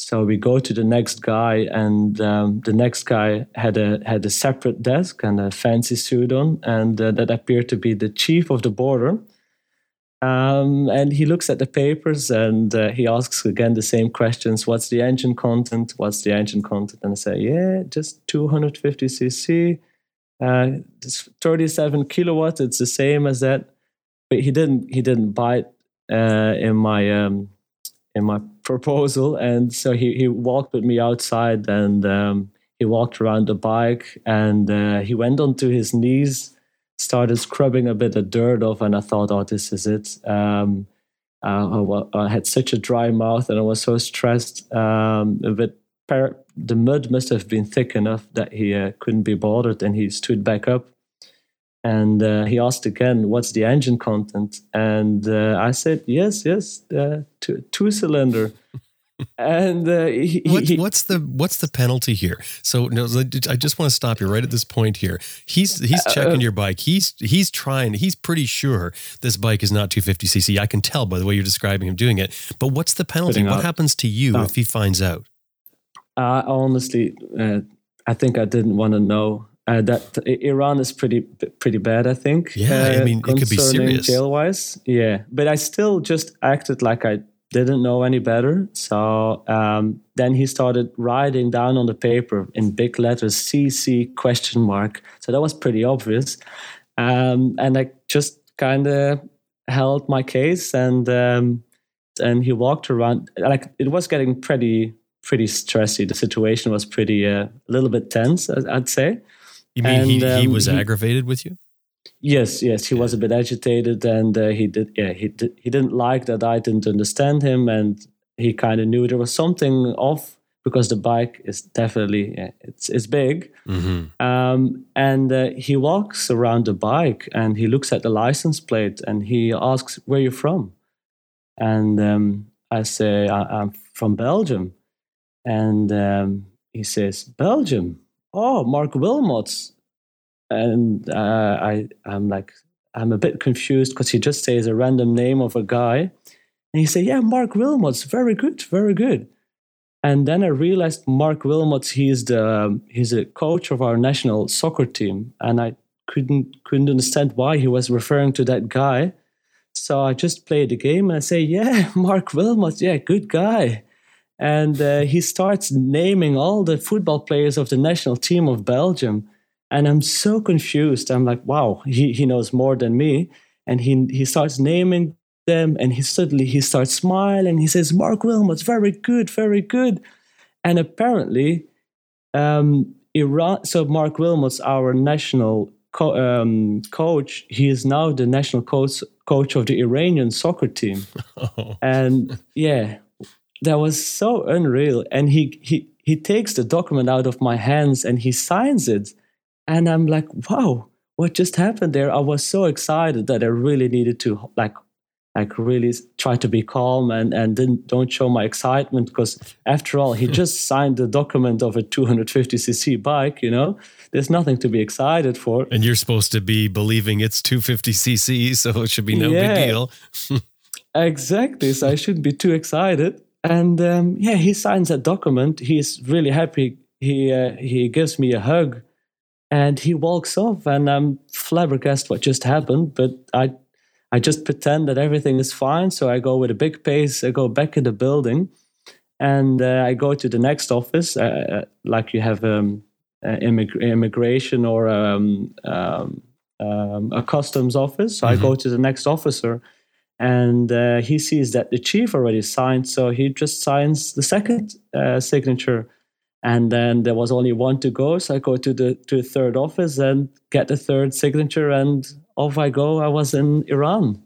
So we go to the next guy, and um, the next guy had a had a separate desk and a fancy suit on, and uh, that appeared to be the chief of the border. Um, and he looks at the papers and uh, he asks again the same questions What's the engine content? What's the engine content? And I say, Yeah, just 250 cc, uh, 37 kilowatts. It's the same as that. But he didn't, he didn't bite uh, in my um, in my proposal. And so he, he walked with me outside and um, he walked around the bike and uh, he went onto his knees started scrubbing a bit of dirt off, and I thought, oh, this is it. Um, uh, I, I, had such a dry mouth, and I was so stressed. Um, but par- the mud must have been thick enough that he uh, couldn't be bothered, and he stood back up. And uh, he asked again, "What's the engine content?" And uh, I said, "Yes, yes, uh, two, two cylinder." and uh, he,
what, what's the what's the penalty here? So no, I just want to stop you right at this point here. He's he's uh, checking uh, your bike. He's he's trying. He's pretty sure this bike is not 250 cc. I can tell by the way you're describing him doing it. But what's the penalty? What out. happens to you if he finds out?
I honestly, uh, I think I didn't want to know. Uh, that Iran is pretty pretty bad, I think.
Yeah, I mean, it could be serious.
Jail wise, yeah. But I still just acted like I didn't know any better. So um, then he started writing down on the paper in big letters CC question mark. So that was pretty obvious. Um, and I just kind of held my case and um, and he walked around like it was getting pretty pretty stressy. The situation was pretty uh, a little bit tense, I'd say.
You mean and, he, he was he, aggravated with you?
Yes, yes, he was a bit agitated, and uh, he did. Yeah, he did, he didn't like that I didn't understand him, and he kind of knew there was something off because the bike is definitely yeah, it's it's big. Mm-hmm. Um, and uh, he walks around the bike and he looks at the license plate and he asks, "Where you from?" And um, I say, I- am from Belgium," and um, he says, "Belgium." Oh, Marc Wilmots and uh, I I'm like I'm a bit confused because he just says a random name of a guy, And he said, Yeah, Marc Wilmots, very good, very good. And then I realized Marc Wilmots, he's the um, he's a coach of our national soccer team, and I couldn't couldn't understand why he was referring to that guy. So I just played the game and I say, "Yeah, Marc Wilmots, yeah, good guy." And uh, he starts naming all the football players of the national team of Belgium, and I'm so confused. I'm like, "Wow, he he knows more than me." And he he starts naming them and he suddenly he starts smiling he says marc wilmots very good very good and apparently um, iran so marc wilmots our national co- um, coach he is now the national coach coach of the iranian soccer team oh. and yeah that was so unreal. And he he he takes the document out of my hands and he signs it. And i'm like wow what just happened there? I was so excited that i really needed to like like really try to be calm and and didn't don't show my excitement because after all he just signed the document of a 250cc bike you know? There's nothing to be excited for.
And you're supposed to be believing it's 250cc so it should be no yeah, big deal.
Exactly so i shouldn't be too excited and um, yeah he signs that document he's really happy he uh, he gives me a hug and he walks off and i'm flabbergasted what just happened but i I just pretend that everything is fine. So I go with a big pace, I go back in the building, and uh, I go to the next office, uh, uh like you have um, uh, immig- immigration or um, um, um, a customs office. So mm-hmm. I go to the next officer, and uh, he sees that the chief already signed. So he just signs the second uh, signature. And then there was only one to go, so I go to the to the third office and get the third signature, and off I go. I was in Iran.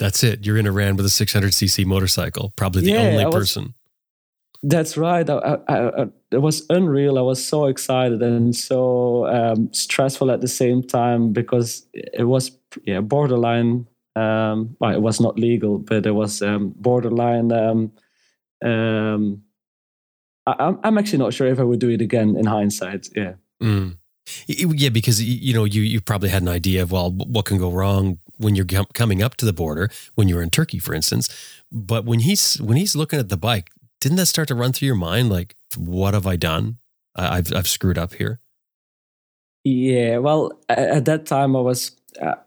That's it. You're in Iran with a 600cc motorcycle, probably the yeah, only was, person.
That's right. I, I, I, it was unreal. I was so excited and so um, stressful at the same time because it was yeah borderline. Um, well, it was not legal, but it was um, borderline. Um, um, I, am actually not sure if I would do it again in hindsight. Yeah.
Mm. Yeah, because you know you you probably had an idea of well what can go wrong when you're coming up to the border when you're in Turkey, for instance. But when he's when he's looking at the bike, didn't that start to run through your mind like, what have I done? I've I've screwed up here.
Yeah, well, at that time I was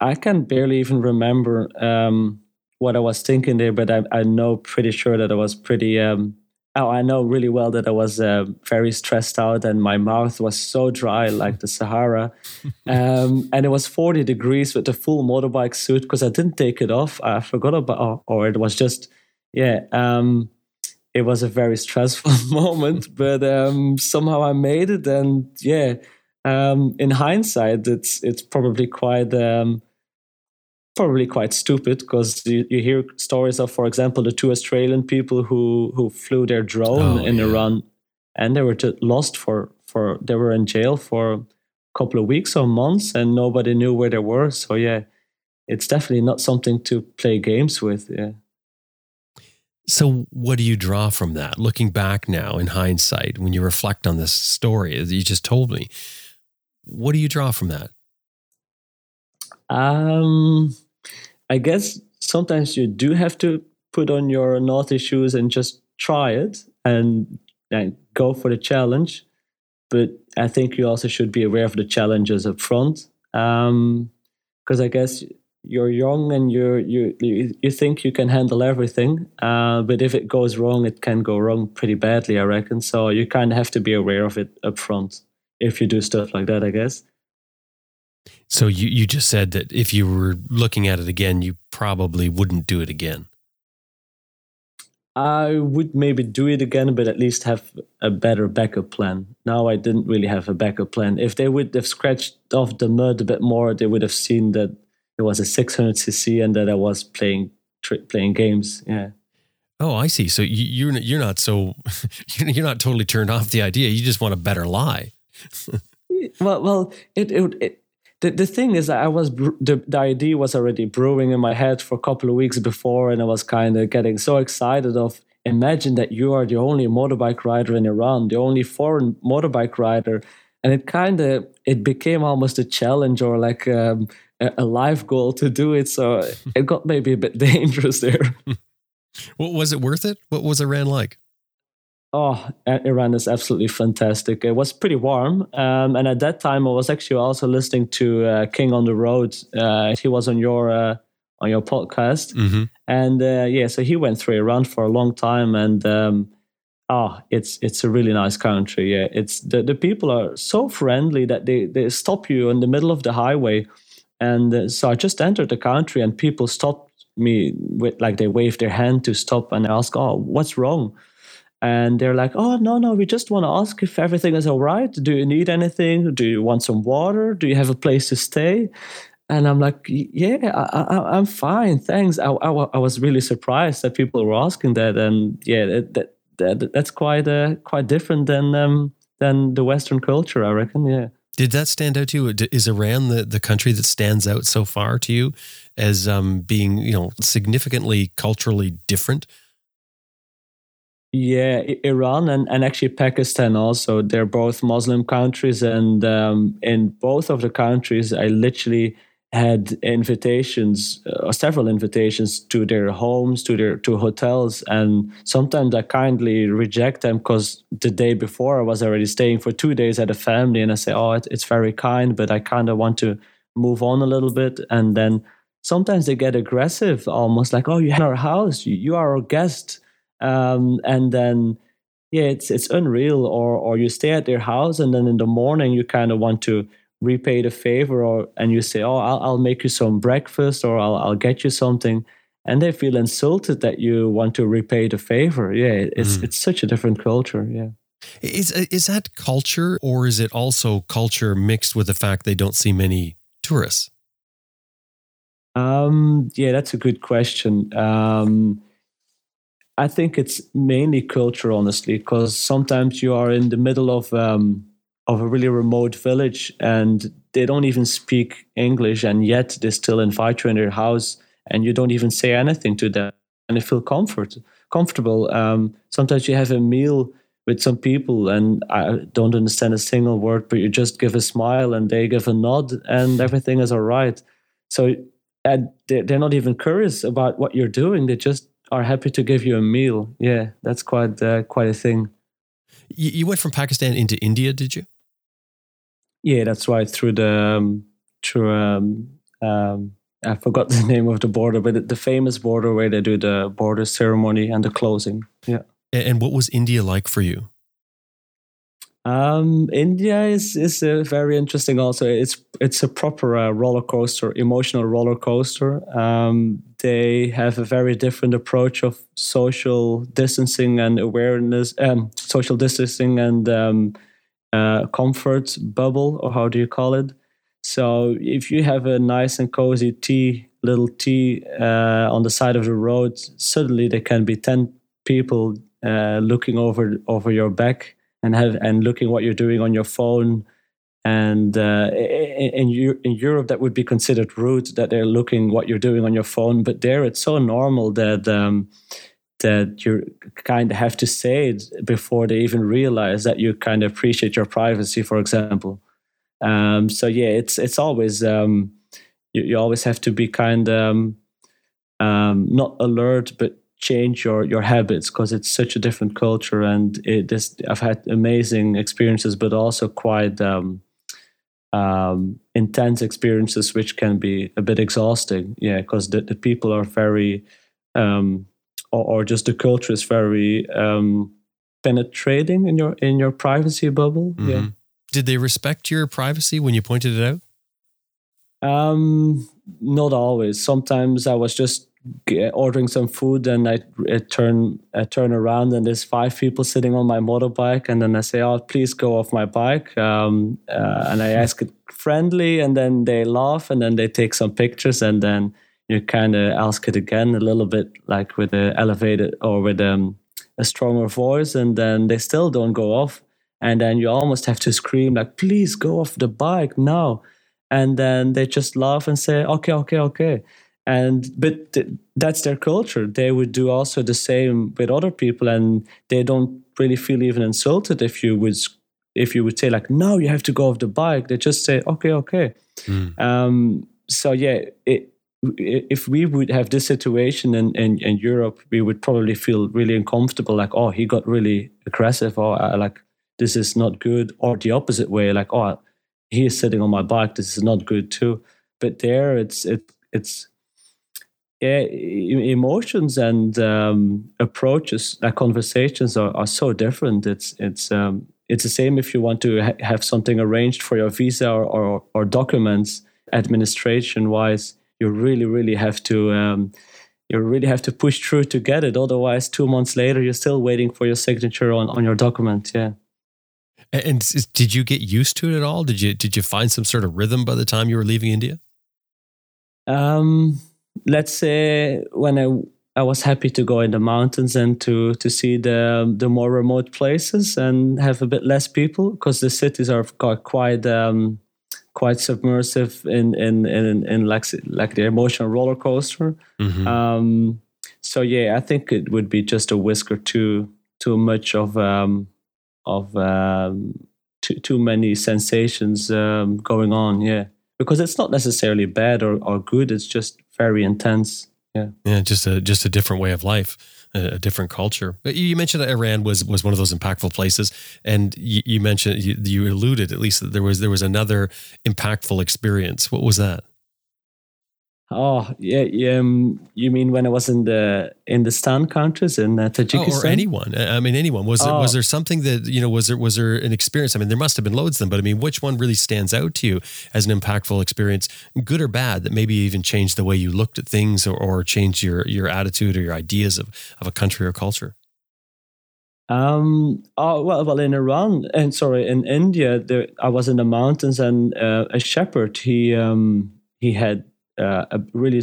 I can barely even remember um, what I was thinking there, but I, I know pretty sure that I was pretty um, Oh, I know really well that I was uh, very stressed out and my mouth was so dry like the Sahara. Um, and it was 40 degrees with the full motorbike suit because I didn't take it off. I forgot about, oh, or it was just, yeah, um, it was a very stressful moment, but um, somehow I made it. And yeah, um, in hindsight, it's it's probably quite um, probably quite stupid because you, you, hear stories of, for example, the two Australian people who who flew their drone oh, in yeah. Iran, and they were just lost for for they were in jail for a couple of weeks or months, and nobody knew where they were. So yeah, it's definitely not something to play games with. Yeah.
So, what do you draw from that? Looking back now in hindsight, when you reflect on this story that you just told me, what do you draw from that?
Um, I guess sometimes you do have to put on your naughty shoes and just try it and, and go for the challenge. But I think you also should be aware of the challenges up front. Because um, I guess you're young and you you you think you can handle everything, uh, but if it goes wrong, it can go wrong pretty badly. I reckon. So you kind of have to be aware of it up front if you do stuff like that. I guess.
So you, you just said that if you were looking at it again, you probably wouldn't do it again.
I would maybe do it again, but at least have a better backup plan. Now I didn't really have a backup plan. If they would have scratched off the mud a bit more, they would have seen that it was a 600cc and that I was playing playing games. Yeah.
Oh, I see. So you're you're not so you're not totally turned off the idea. You just want a better lie.
Well, well, it, it, it the, the thing is i was the, the idea was already brewing in my head for a couple of weeks before and i was kind of getting so excited of imagine that you are the only motorbike rider in iran the only foreign motorbike rider and it kind of it became almost a challenge or like um, a, a life goal to do it so it got maybe a bit dangerous there
What was it worth it? What was Iran like?
Oh, Iran is absolutely fantastic. It was pretty warm, um, and at that time I was actually also listening to uh, King on the Road. Uh, he was on your uh, on your podcast,
Mm-hmm.
and uh, yeah, so he went through Iran for a long time, and um, oh, it's it's a really nice country. Yeah, it's the the people are so friendly that they they stop you in the middle of the highway, and uh, so I just entered the country, and people stopped me with like they waved their hand to stop and ask, "Oh, what's wrong?" And they're like, "Oh no, no, we just want to ask if everything is all right. Do you need anything? Do you want some water? Do you have a place to stay?" And I'm like, "Yeah, I, am fine, thanks." I, I, I, was really surprised that people were asking that, and yeah, that, that, that that's quite uh, quite different than um, than the Western culture, I reckon. Yeah.
Did that stand out to you? Is Iran the, the country that stands out so far to you as um, being, you know, significantly culturally different
yeah, Iran and, and actually Pakistan also. They're both Muslim countries, and um, in both of the countries, I literally had invitations, uh, several invitations to their homes, to their to hotels, and sometimes I kindly reject them because the day before I was already staying for two days at a family, and I say, "Oh, it, it's very kind, but I kind of want to move on a little bit," and then sometimes they get aggressive, almost like, "Oh, you have our house, you, you are our guest." Um, and then yeah it's it's unreal or or you stay at their house and then in the morning you kind of want to repay the favor or and you say oh I'll, I'll make you some breakfast or I'll, I'll get you something and they feel insulted that you want to repay the favor. Yeah it's mm. it's such a different culture yeah.
Is is that culture or is it also culture mixed with the fact they don't see many tourists?
Um yeah that's a good question. Um I think it's mainly culture, honestly, because sometimes you are in the middle of um, of a really remote village and they don't even speak English, and yet they still invite you in their house, and you don't even say anything to them, and they feel comfort comfortable. Um, sometimes you have a meal with some people, and I don't understand a single word, but you just give a smile, and they give a nod, and everything is all right. So and they're not even curious about what you're doing; they just are happy to give you a meal. Yeah, that's quite uh, quite a thing.
You, you went from Pakistan into India, did you?
Yeah, that's right. Through the um, through um, um, I forgot the name of the border, but the famous border where they do the border ceremony and the closing. Yeah.
And what was India like for you?
Um, India is is very interesting. Also, it's it's a proper uh, roller coaster, emotional roller coaster. Um, they have a very different approach of social distancing and awareness, um, social distancing and um, uh, comfort bubble, or how do you call it? So, if you have a nice and cozy tea, little tea uh, on the side of the road, suddenly there can be ten people uh, looking over over your back and have and looking what you're doing on your phone and uh, in, in Europe that would be considered rude that they're looking what you're doing on your phone but there it's so normal that um, that you kind of have to say it before they even realize that you kind of appreciate your privacy for example. Um, so yeah it's it's always um, you, you always have to be kind um, um, not alert but change your your habits because it's such a different culture and i've had amazing experiences but also quite um, um, intense experiences which can be a bit exhausting. Yeah because the, the people are very um, or, or, just the culture is very um, penetrating in your in your privacy bubble. Mm-hmm. yeah
did they respect your privacy when you pointed it out?
Um not always. Sometimes i was just ordering some food and I, I, turn I turn around and there's five people sitting on my motorbike and then I say oh please go off my bike. Um, uh, and I ask it friendly and then they laugh and then they take some pictures and then you kind of ask it again a little bit like with a elevated or with um, a stronger voice and then they still don't go off. And then you almost have to scream like please go off the bike now. And then they just laugh and say okay okay okay and but th- that's their culture they would do also the same with other people and they don't really feel even insulted if you would if you would say like no you have to go off the bike they just say okay okay mm. um, so yeah it, if we would have this situation in, in, in Europe, we would probably feel really uncomfortable. Like, oh, he got really aggressive, or uh, like this is not good, or the opposite way, like, oh, he is sitting on my bike, This is not good too. But there, it's it it's yeah, emotions and um, approaches, like conversations, are, are so different. It's it's um, it's the same if you want to ha- have something arranged for your visa or or, or documents administration wise. You really really have to. Um, you really have to push through to get it. Otherwise, two months later, you're still waiting for your signature on, on your document. Yeah.
And did you get used to it at all? Did you did you find some sort of rhythm by the time you were leaving India?
Um, let's say when I I was happy to go in the mountains and to to see the the more remote places and have a bit less people because the cities are quite um, quite submersive in in in, in like like the emotional roller coaster. Mm-hmm. Um, so yeah, I think it would be just a whisker too too much of um, of um, too too many sensations um, going on. Yeah, because it's not necessarily bad or, or good. It's just very intense. Yeah,
yeah, just a just a different way of life, a, different culture. You mentioned that Iran was was one of those impactful places, and you, you mentioned you, you alluded at least that there was there was another impactful experience. What was that?
Oh yeah, yeah um, you mean when I was in the in the Stan countries in uh, Tajikistan?
Oh, or anyone? I mean, anyone. Was there, was oh. there something that you know? Was there was there an experience? I mean, there must have been loads of them, but I mean, which one really stands out to you as an impactful experience, good or bad, that maybe even changed the way you looked at things or, or changed your your attitude or your ideas of of a country or culture?
Um. Oh well. Well, in Iran and sorry, in India, there I was in the mountains and uh, a shepherd. He um he had uh, really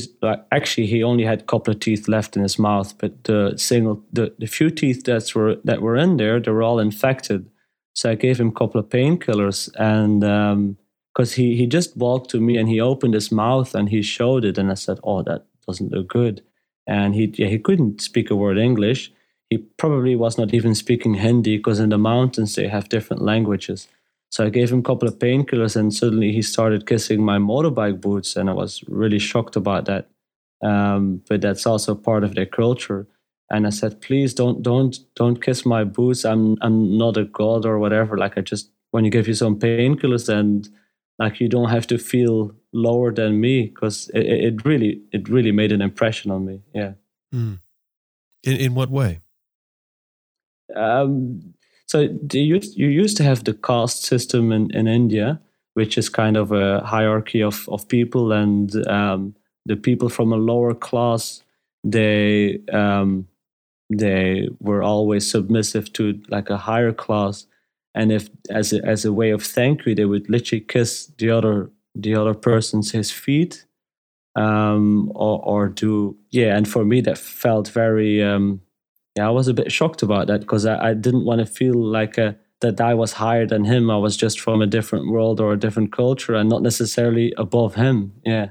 actually he only had a couple of teeth left in his mouth, but the single the, the few teeth that were that were in there they were all infected. So I gave him a couple of painkillers and because um, he he just walked to me and he opened his mouth and he showed it and I said, oh that doesn't look good, and he yeah, he couldn't speak a word English. He probably was not even speaking Hindi because in the mountains they have different languages. So I gave him a couple of painkillers, and suddenly he started kissing my motorbike boots, and I was really shocked about that. Um, but that's also part of their culture. And I said, please don't don't don't kiss my boots. I'm I'm not a god or whatever. Like I just when you give you some painkillers, and like you don't have to feel lower than me because it, it really it really made an impression on me. Yeah. Mm.
In in what way?
Um, so you you used to have the caste system in, in India, which is kind of a hierarchy of, of people, and um, the people from a lower class, they um, they were always submissive to like a higher class, and if as a, as a way of thank you, they would literally kiss the other the other person's his feet, um, or or do yeah. And for me, that felt very um, yeah, I was a bit shocked about that because I, I didn't want to feel like a, uh, that I was higher than him. I was just from a different world or a different culture and not necessarily above him. Yeah.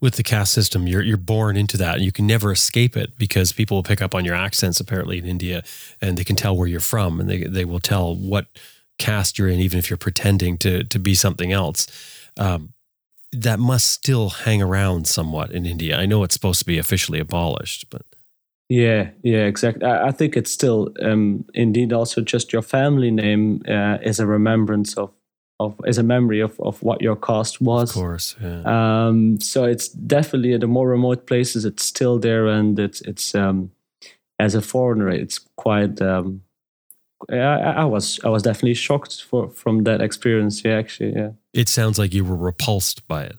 With the caste system, you're you're born into that, and you can never escape it because people will pick up on your accents. Apparently, in India, and they can tell where you're from, and they they will tell what caste you're in, even if you're pretending to to be something else. Um, that must still hang around somewhat in India. I know it's supposed to be officially abolished, but
yeah, yeah, exactly. I, I think it's still um, indeed also just your family name uh, is a remembrance of of is a memory of, of what your caste was.
Of course, yeah.
Um, so it's definitely the more remote places, it's still there, and it's it's um, as a foreigner, it's quite. Um, I, I was I was definitely shocked for from that experience. Yeah, actually, yeah.
It sounds like you were repulsed by it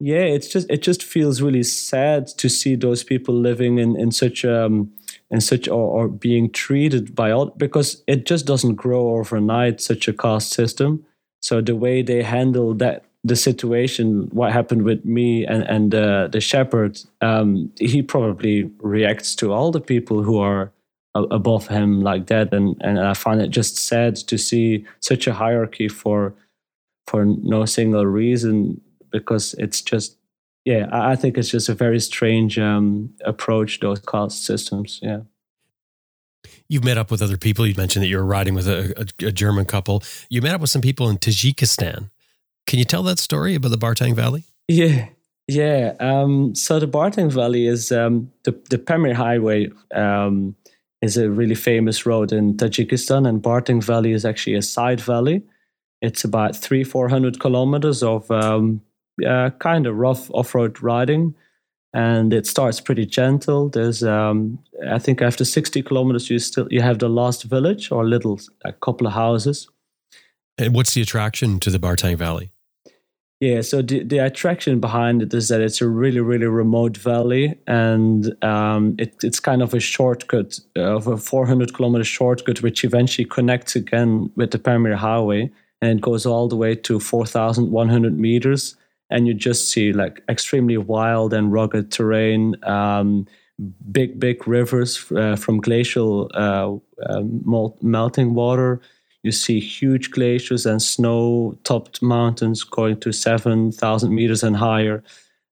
yeah it's just it just feels really sad to see those people living in in such um in such or, or being treated by all because it just doesn't grow overnight such a caste system. So the way they handle that the situation what happened with me and and uh, the shepherd um he probably reacts to all the people who are above him like that. And and i find it just sad to see such a hierarchy for for no single reason because it's just yeah i think it's just a very strange um, approach those caste systems yeah
You've met up with other people. You mentioned that you were riding with a, a, a, German couple. You met up with some people in Tajikistan. Can you tell that story about the Bartang Valley?
Yeah, Yeah. Um, so the Bartang Valley is um, the the Pamir Highway um, is a really famous road in Tajikistan, and Bartang Valley is actually a side valley. It's about three four hundred kilometers of um, uh, kind of rough off road riding, and it starts pretty gentle. There's um, I think after sixty kilometers, you still you have the last village or little a couple of houses.
And what's the attraction to the Bartang Valley?
Yeah, so the, the attraction behind it is that it's a really, really remote valley, and um, it, it's kind of a shortcut uh, of a 400 kilometer shortcut, which eventually connects again with the Pamir Highway, and it goes all the way to 4,100 meters, and you just see like extremely wild and rugged terrain, um, big, big rivers uh, from glacial uh, um, melting water you see huge glaciers and snow topped mountains going to 7,000 meters and higher.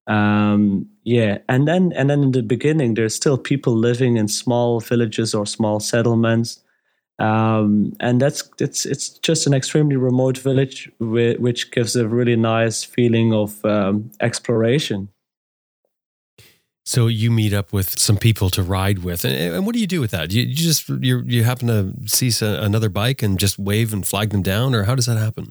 Um, yeah, and then and then in the beginning, there's still people living in small villages or small settlements, um, and that's it's it's just an extremely remote village, which gives a really nice feeling of um, exploration.
So you meet up with some people to ride with, and, and what do you do with that? You, you just you you happen to see another bike and just wave and flag them down, or how does that happen?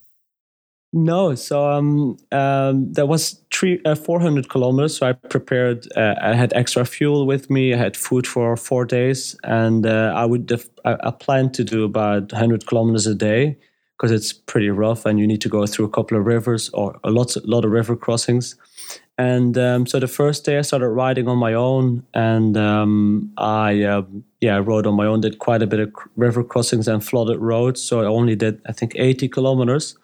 No, so um, um, there was three, uh, 400 kilometers. So I prepared. Uh, I had extra fuel with me. I had food for four days, and uh, I would. Def- I, I planned to do about 100 kilometers a day because it's pretty rough, and you need to go through a couple of rivers or a lot, a lot of river crossings. And um, so the first day I started riding on my own, and um, I uh, yeah I rode on my own. Did quite a bit of river crossings and flooded roads. So I only did I think 80 kilometers.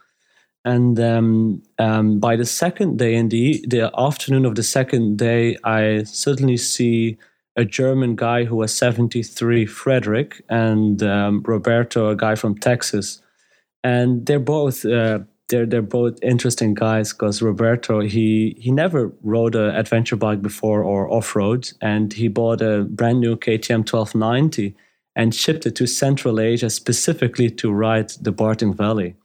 And um, um, by the second day, in the the afternoon of the second day, I suddenly see a German guy who was 73, Frederick, and um, Roberto, a guy from Texas, and they're both. Uh, they're they're both interesting guys because Roberto he he never rode an adventure bike before or off road, and he bought a brand new KTM 1290 and shipped it to Central Asia specifically to ride the Bartang Valley.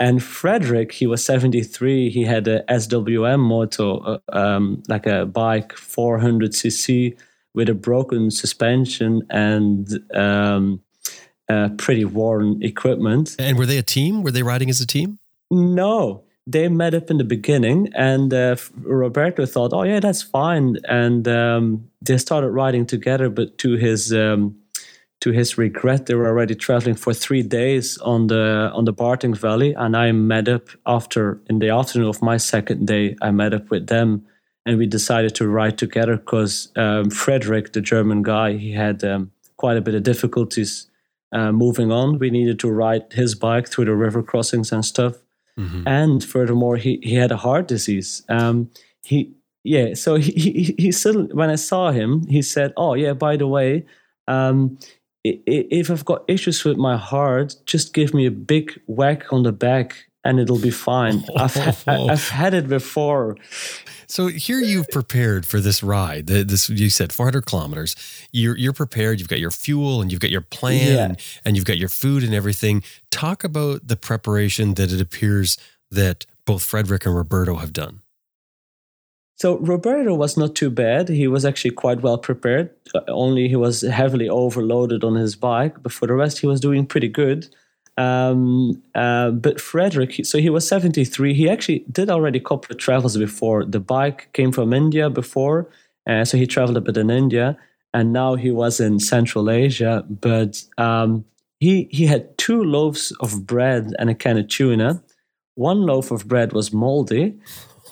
And Frederick, he was 73. He had a SWM moto, uh, um, like a bike 400cc with a broken suspension and um, uh, pretty worn equipment.
And were they a team? Were they riding as a team?
No, they met up in the beginning, and uh, Roberto thought, "Oh yeah, that's fine," and um, they started riding together. But to his um, to his regret, they were already traveling for three days on the on the Bartang Valley, and I met up after in the afternoon of my second day. I met up with them, and we decided to ride together because um, Frederick, the German guy, he had um, quite a bit of difficulties uh, moving on. We needed to ride his bike through the river crossings and stuff. Mm-hmm. And furthermore, he, he had a heart disease. Um, he yeah, so he, he he still when I saw him, he said, "Oh yeah, by the way, um, if I've got issues with my heart, just give me a big whack on the back and it'll be fine. I've ha- I've had it before.
So here you've prepared for this ride. This you said 400 kilometers. You're you're prepared. You've got your fuel and you've got your plan yeah. and, and you've got your food and everything. Talk about the preparation that it appears that both Frederick and Roberto have done.
So Roberto was not too bad. He was actually quite well prepared. Uh, only he was heavily overloaded on his bike, but for the rest, he was doing pretty good. Um, uh, but Frederick, so he was 73. He actually did already a couple of travels before. The bike came from India before, uh, so he traveled a bit in India, and now he was in Central Asia. But um, he he had two loaves of bread and a can of tuna. One loaf of bread was moldy,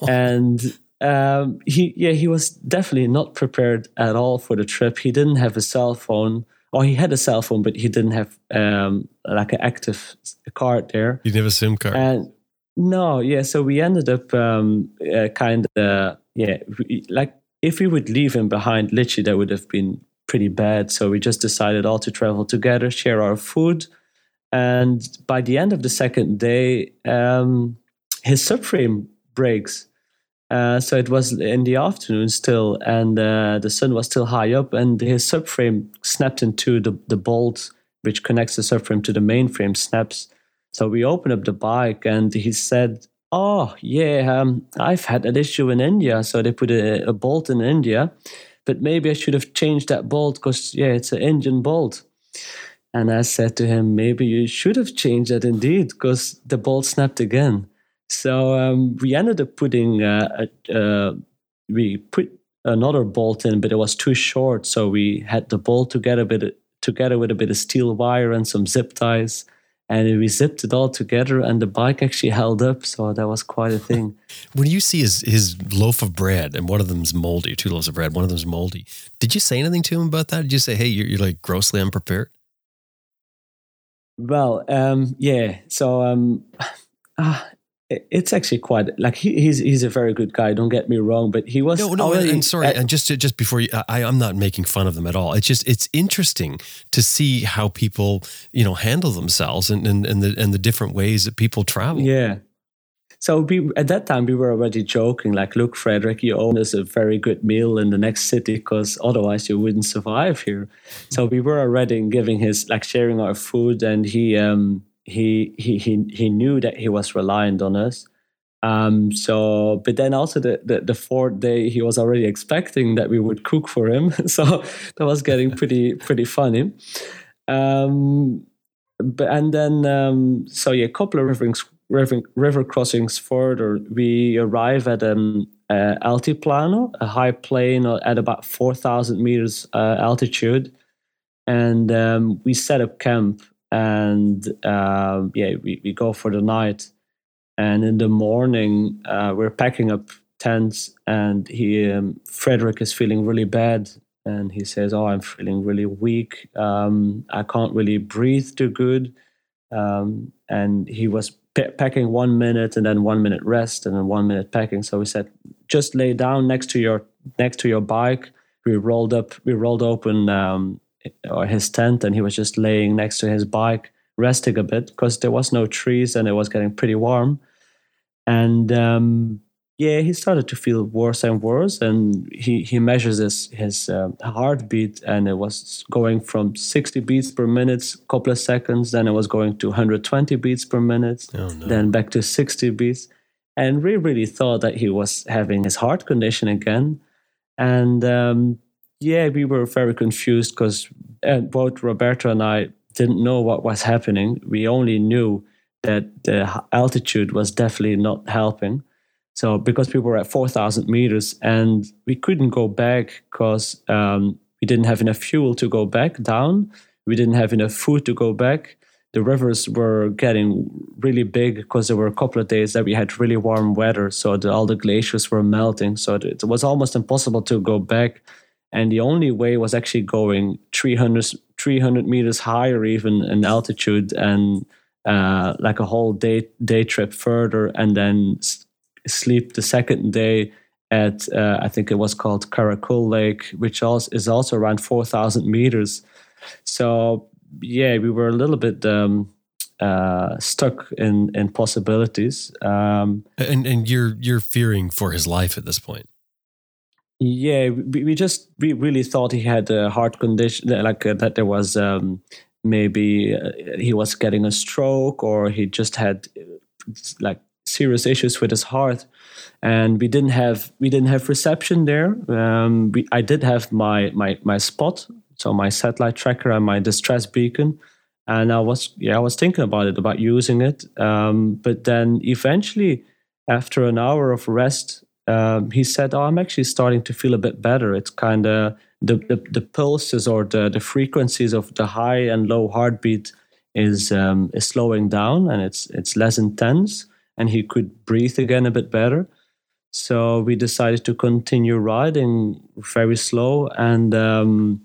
and um, he yeah he was definitely not prepared at all for the trip. He didn't have a cell phone or he had a cell phone, but he didn't have um, like an active card there.
He didn't have a SIM card.
And no, yeah. So we ended up um, uh, kind of yeah, like if we would leave him behind, literally that would have been pretty bad. So we just decided all to travel together, share our food, and by the end of the second day, um, his subframe breaks. Uh, so it was in the afternoon still, and uh, the sun was still high up, and his subframe snapped into the, the bolt which connects the subframe to the mainframe snaps. So we opened up the bike, and he said Oh yeah, um, I've had that issue in India. So they put a, a bolt in India, but maybe I should have changed that bolt because yeah, it's an Indian bolt. And I said to him, maybe you should have changed that indeed, because the bolt snapped again. So um, we ended up putting, uh, uh, we put another bolt in, but it was too short. So we had the bolt together, bit, together with a bit of steel wire and some zip ties. And we zipped it all together, and the bike actually held up. So that was quite a thing.
when you see his, his loaf of bread, and one of them's moldy, two loaves of bread, one of them's moldy, did you say anything to him about that? Did you say, hey, you're, you're like grossly unprepared?
Well, um, yeah. So um, uh, it's actually quite like he, he's he's a very good guy. Don't get me wrong, but he was
no no.
already,
and sorry, and just to, just before you, I, I'm not making fun of them at all. It's just it's interesting to see how people you know handle themselves and and, and the and the different ways that people travel.
Yeah, so we at that time we were already joking, like, look, Frederick, you owe us a very good meal in the next city because otherwise you wouldn't survive here. So we were already giving his like sharing our food, and he um he he he he knew that he was reliant on us. Um, so, but then also the, the, the fourth day, he was already expecting that we would cook for him. So that was getting pretty, pretty funny. Um, but, and then, um, so yeah, a couple of river, river, river crossings further, we arrive at um, uh, Altiplano, a high plain at about 4,000 meters uh, altitude. And um, we set up camp and uh, yeah, we, we go for the night. And in the morning, uh, we're packing up tents, and he, um, Frederick, is feeling really bad. And he says, "Oh, I'm feeling really weak. Um, I can't really breathe too good." Um, and he was packing one minute and then one minute rest and then one minute packing. So we said, just lay down next to your next to your bike. We rolled up, we rolled open um, or his tent, and he was just laying next to his bike, resting a bit because there was no trees and it was getting pretty warm. And um, yeah, he started to feel worse and worse, and he he measures his his uh, heartbeat, and it was going from 60 beats per minute, couple of seconds, then it was going to 120 beats per minute, oh, no. then back to 60 beats, and we really thought that he was having his heart condition again, and um, yeah, we were very confused because uh, both Roberto and I didn't know what was happening. We only knew that the altitude was definitely not helping so because we were at 4,000 meters and we couldn't go back because um, we didn't have enough fuel to go back down, we didn't have enough food to go back. The rivers were getting really big because there were a couple of days that we had really warm weather, so the, all the glaciers were melting. So it was almost impossible to go back, and the only way was actually going 300, 300 meters higher, even in altitude, and uh, like a whole day day trip further, and then sleep the second day at uh, I think it was called Karakul Lake, which also is also around four thousand meters. So yeah, we were a little bit um, uh, stuck in in possibilities. Um,
and and you're you're fearing for his life at this point.
Yeah, we, we just we really thought he had a heart condition, like uh, that there was um, maybe uh, he was getting a stroke or he just had like serious issues with his heart. And we didn't have we didn't have reception there. Um, we, i did have my my my spot so my satellite tracker and my distress beacon. And i was yeah i was thinking about it about using it. Um, but then eventually after an hour of rest um, he said oh i'm actually starting to feel a bit better it's kind of the, the, the pulses or the, the frequencies of the high and low heartbeat is um, is slowing down and it's it's less intense and he could breathe again a bit better. So we decided to continue riding very slow, and um,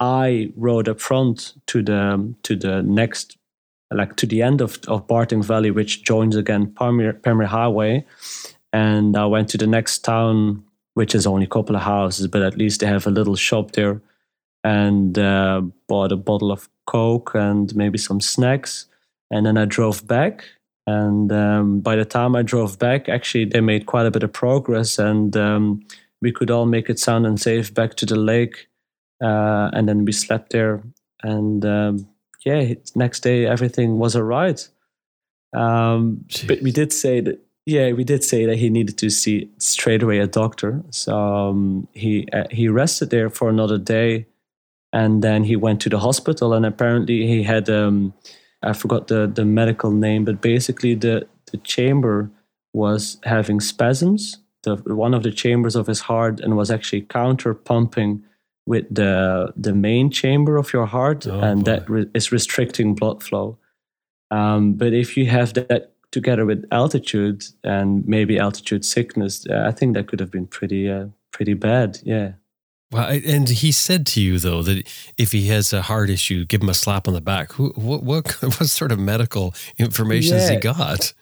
I rode up front to the to the next, like to the end of of Bartang Valley, which joins again Pamir, Pamir Highway, and I went to the next town, which is only a couple of houses, but at least they have a little shop there, and uh, bought a bottle of Coke and maybe some snacks, and then I drove back. And um, by the time I drove back, actually, they made quite a bit of progress, and um, we could all make it sound and safe back to the lake. Uh, and then we slept there, and um, yeah, next day everything was alright. Um, but we did say that yeah, we did say that he needed to see straight away a doctor. So um, he uh, he rested there for another day, and then he went to the hospital. And apparently, he had um, I forgot the the medical name, but basically the the chamber was having spasms. The one of the chambers of his heart and was actually counter pumping with the the main chamber of your heart,
Oh,
and
boy.
that re- is restricting blood flow. Um, but if you have that together with altitude and maybe altitude sickness, uh, I think that could have been pretty uh, pretty bad. Yeah.
Well, and he said to you though that if he has a heart issue, give him a slap on the back. Who, what, what, what sort of medical information has he got?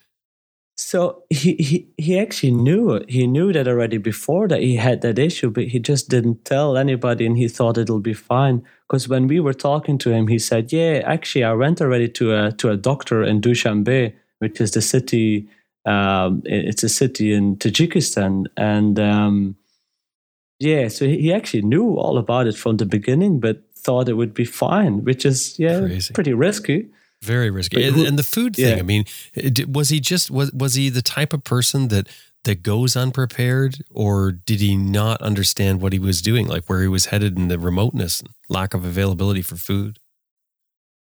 So he, he he actually knew it. He knew that already before that he had that issue, but he just didn't tell anybody, and he thought it'll be fine. Because when we were talking to him, he said, "Yeah, actually, I went already to a to a doctor in Dushanbe, which is the city. Um, it's a city in Tajikistan, and um, yeah, so he actually knew all about it from the beginning, but thought it would be fine, which is yeah,
Crazy.
pretty risky.
Very risky. And, and the food thing.
Yeah.
I mean, was he just was was he the type of person that that goes unprepared, or did he not understand what he was doing, like where he was headed, and the remoteness, and lack of availability for food?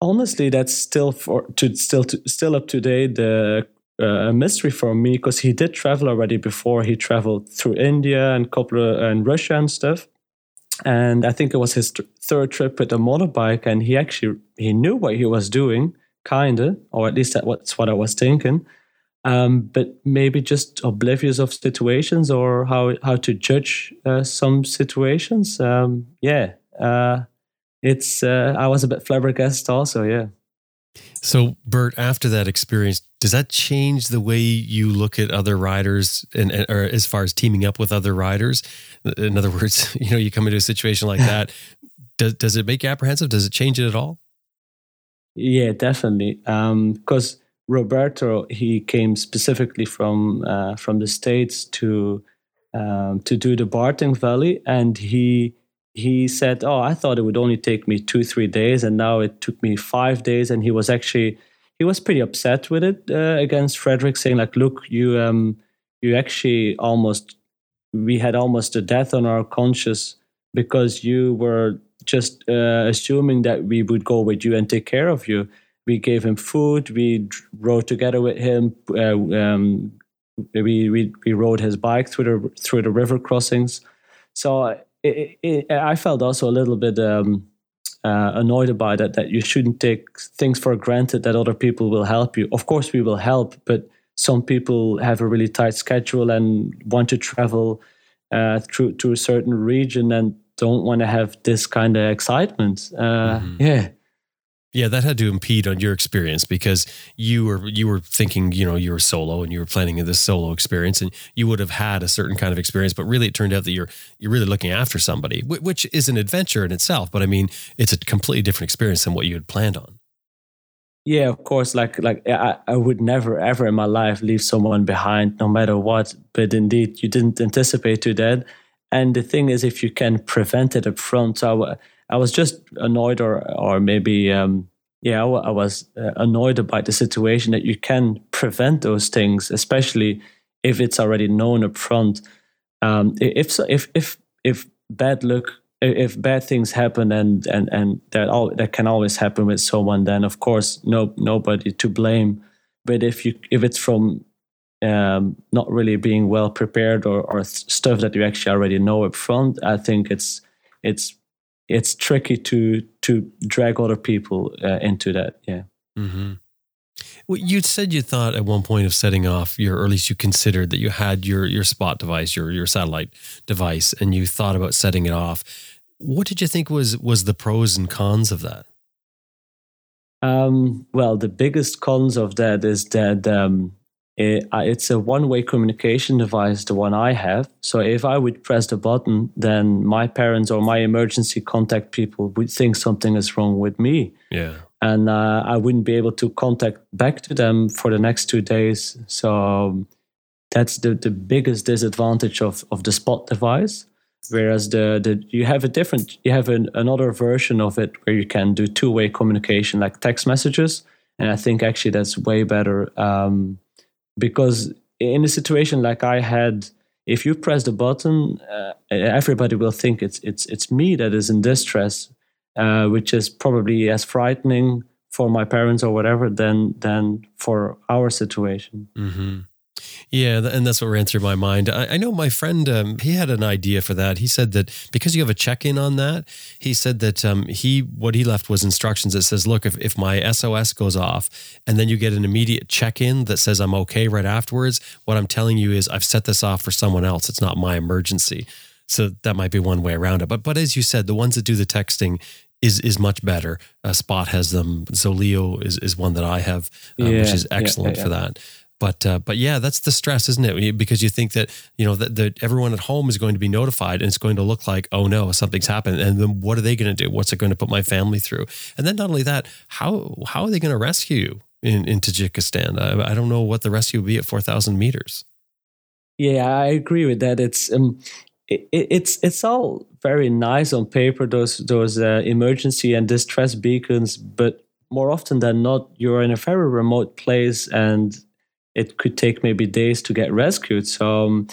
Honestly that's still for to still to, still up to date the uh, a mystery for me because he did travel already before. He traveled through india and couple and russia and stuff. And i think it was his th- third trip with a motorbike and he actually he knew what he was doing kinda or at least that's what i was thinking. Um, but maybe just oblivious of situations or how how to judge uh, some situations. Um, yeah uh, it's uh, I was a bit flabbergasted also, yeah.
So, Bert, after that experience, does that change the way you look at other riders, and, and or as far as teaming up with other riders? In other words, you know, you come into a situation like that. Does does it make you apprehensive? Does it change it at all?
Yeah, definitely. Because Roberto, he came specifically from uh, from the states to um, to do the Bartang Valley, and he he said, "Oh, I thought it would only take me two three days, and now it took me five days." And he was actually he was pretty upset with it uh, against Frederick, saying like, "Look, you um you actually almost we had almost a death on our conscience because you were just uh, assuming that we would go with you and take care of you." we gave him food. We rode together with him. Uh, um, we, we we rode his bike through the through the river crossings. So it, it, I felt also a little bit um, uh, annoyed about that. That you shouldn't take things for granted that other people will help you. Of course, we will help, but some people have a really tight schedule and want to travel uh, through to a certain region and don't want to have this kind of excitement. Uh, Yeah.
Yeah, that had to impede on your experience because you were you were thinking, you know, you were solo and you were planning this solo experience, and you would have had a certain kind of experience. But really, it turned out that you're you're really looking after somebody, which is an adventure in itself. But I mean, it's a completely different experience than what you had planned on.
Yeah, of course. Like, like I, I would never ever in my life leave someone behind, no matter what. But indeed, you didn't anticipate to that. And the thing is, if you can prevent it up front, so I, I was just annoyed, or or maybe, um, yeah, I, was uh, annoyed about the situation that you can prevent those things, especially if it's already known up front. Um, if if if if bad luck if bad things happen and and and that all that can always happen with someone then of course no nobody to blame but if you if it's from um, not really being well prepared or, or stuff that you actually already know up front i think it's it's it's tricky to to drag other people uh, into that yeah
Mm-hmm. Well, you said you thought at one point of setting off your, or at least you considered that you had your your spot device, your your satellite device, and you thought about setting it off. What did you think was was the pros and cons of that?
Um, well, the biggest cons of that is that um, it, uh, it's a one-way communication device, the one I have. So if I would press the button, then my parents or my emergency contact people would think something is wrong with me,
Yeah.
and uh, I wouldn't be able to contact back to them for the next two days. So um, that's the, the biggest disadvantage of, of the spot device. Whereas the, the you have a different you have an, another version of it where you can do two way communication like text messages, and I think actually that's way better um, because in a situation like I had, if you press the button, uh, everybody will think it's it's it's me that is in distress, uh, which is probably as frightening for my parents or whatever than than for our situation.
Mm-hmm. Yeah, and that's what ran through my mind. I, I know my friend, um, he had an idea for that. He said that because you have a check in on that, he said that um, he what he left was instructions that says, look, if, if my SOS goes off and then you get an immediate check in that says I'm okay right afterwards, what I'm telling you is I've set this off for someone else. It's not my emergency. So that might be one way around it. But but as you said, the ones that do the texting is is much better. Uh, Spot has them. Zoleo is is one that I have, um, yeah, which is excellent yeah, yeah, for that. But uh, but yeah, that's the stress, isn't it? Because you think that you know that, that everyone at home is going to be notified, and it's going to look like, oh no, something's happened, and then what are they going to do? What's it going to put my family through? And then not only that, how how are they going to rescue you in in Tajikistan? I, I don't know what the rescue will be at four thousand meters.
Yeah, I agree with that. It's um, it, it's it's all very nice on paper those those uh, emergency and distress beacons, but more often than not, you're in a very remote place and it could take maybe days to get rescued. So um,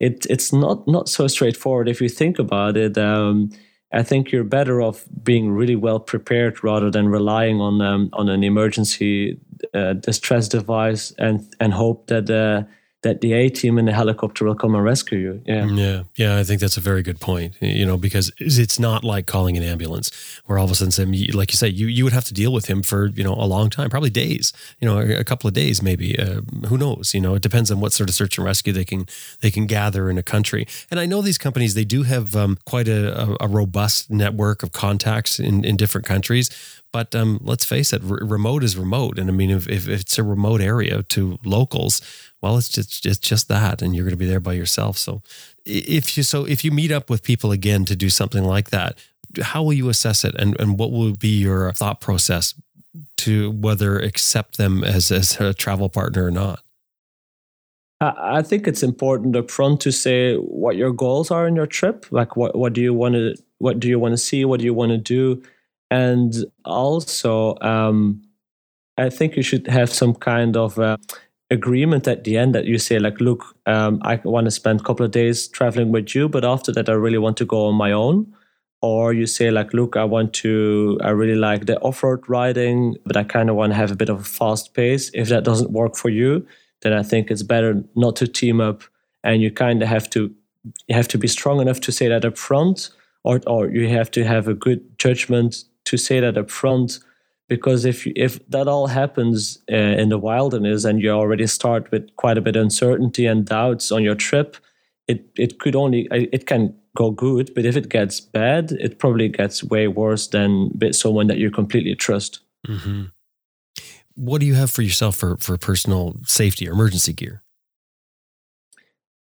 it it's not not so straightforward if you think about it. Um, I think you're better off being really well prepared rather than relying on um, on an emergency uh, distress device and and hope that uh, that the A team in the helicopter will come and rescue you. Yeah.
Yeah. Yeah. I think that's a very good point, you know, because it's not like calling an ambulance where all of a sudden, like you say, you, you would have to deal with him for, you know, a long time, probably days, you know, a couple of days, maybe, uh, who knows, you know, it depends on what sort of search and rescue they can, they can gather in a country. And I know these companies, they do have um, quite a, a, robust network of contacts in, in different countries. But um, let's face it, remote is remote. And I mean, if, if it's a remote area to locals, well, it's just it's just that, and you're going to be there by yourself. So if you so if you meet up with people again to do something like that, how will you assess it, and and what will be your thought process to whether accept them as as a travel partner or not?
I think it's important up front to say what your goals are in your trip. Like what what do you want to what do you want to see? What do you want to do? And also, um, I think you should have some kind of uh, agreement at the end that you say like look um, i want to spend a couple of days traveling with you but after that i really want to go on my own. Or you say like look i want to i really like the off-road riding but i kind of want to have a bit of a fast pace. If that doesn't work for you then i think it's better not to team up and you kind of have to you have to be strong enough to say that up front or, or you have to have a good judgment to say that up front because if if that all happens uh, in the wilderness and you already start with quite a bit of uncertainty and doubts on your trip it it could only it can go good but if it gets bad it probably gets way worse than someone that you completely trust
mm-hmm. what do you have for yourself for for personal safety or emergency gear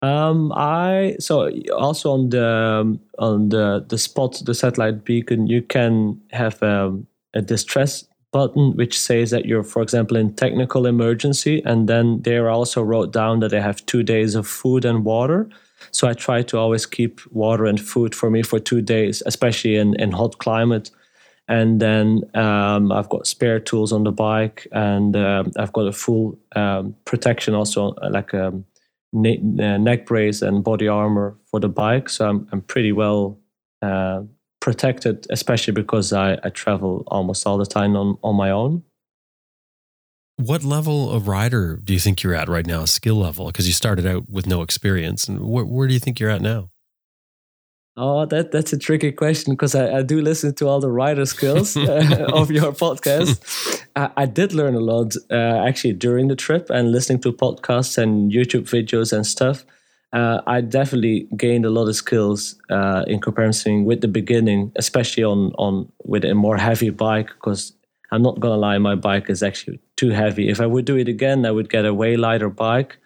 um, I so also on the um, on the the spot the satellite beacon you can have um, a distress button which says that you're, for example, in technical emergency. And then there also wrote down that they have two days of food and water. So I try to always keep water and food for me for two days, especially in, in hot climate. And then um, I've got spare tools on the bike, and uh, I've got a full um, protection also, uh, like a ne- uh, neck brace and body armor for the bike. So I'm, I'm pretty well uh, protected, especially because I, I travel almost all the time on, on my own.
What level of rider do you think you're at right now, skill level? Because you started out with no experience. And where, where do you think you're at now?
Oh, that that's a tricky question because I, I do listen to all the rider skills uh, of your podcast. I, I, did learn a lot uh, actually during the trip and listening to podcasts and YouTube videos and stuff uh, I definitely gained a lot of skills uh, in comparison with the beginning, especially on on with a more heavy bike. Because I'm not gonna lie, my bike is actually too heavy. If I would do it again, I would get a way lighter bike.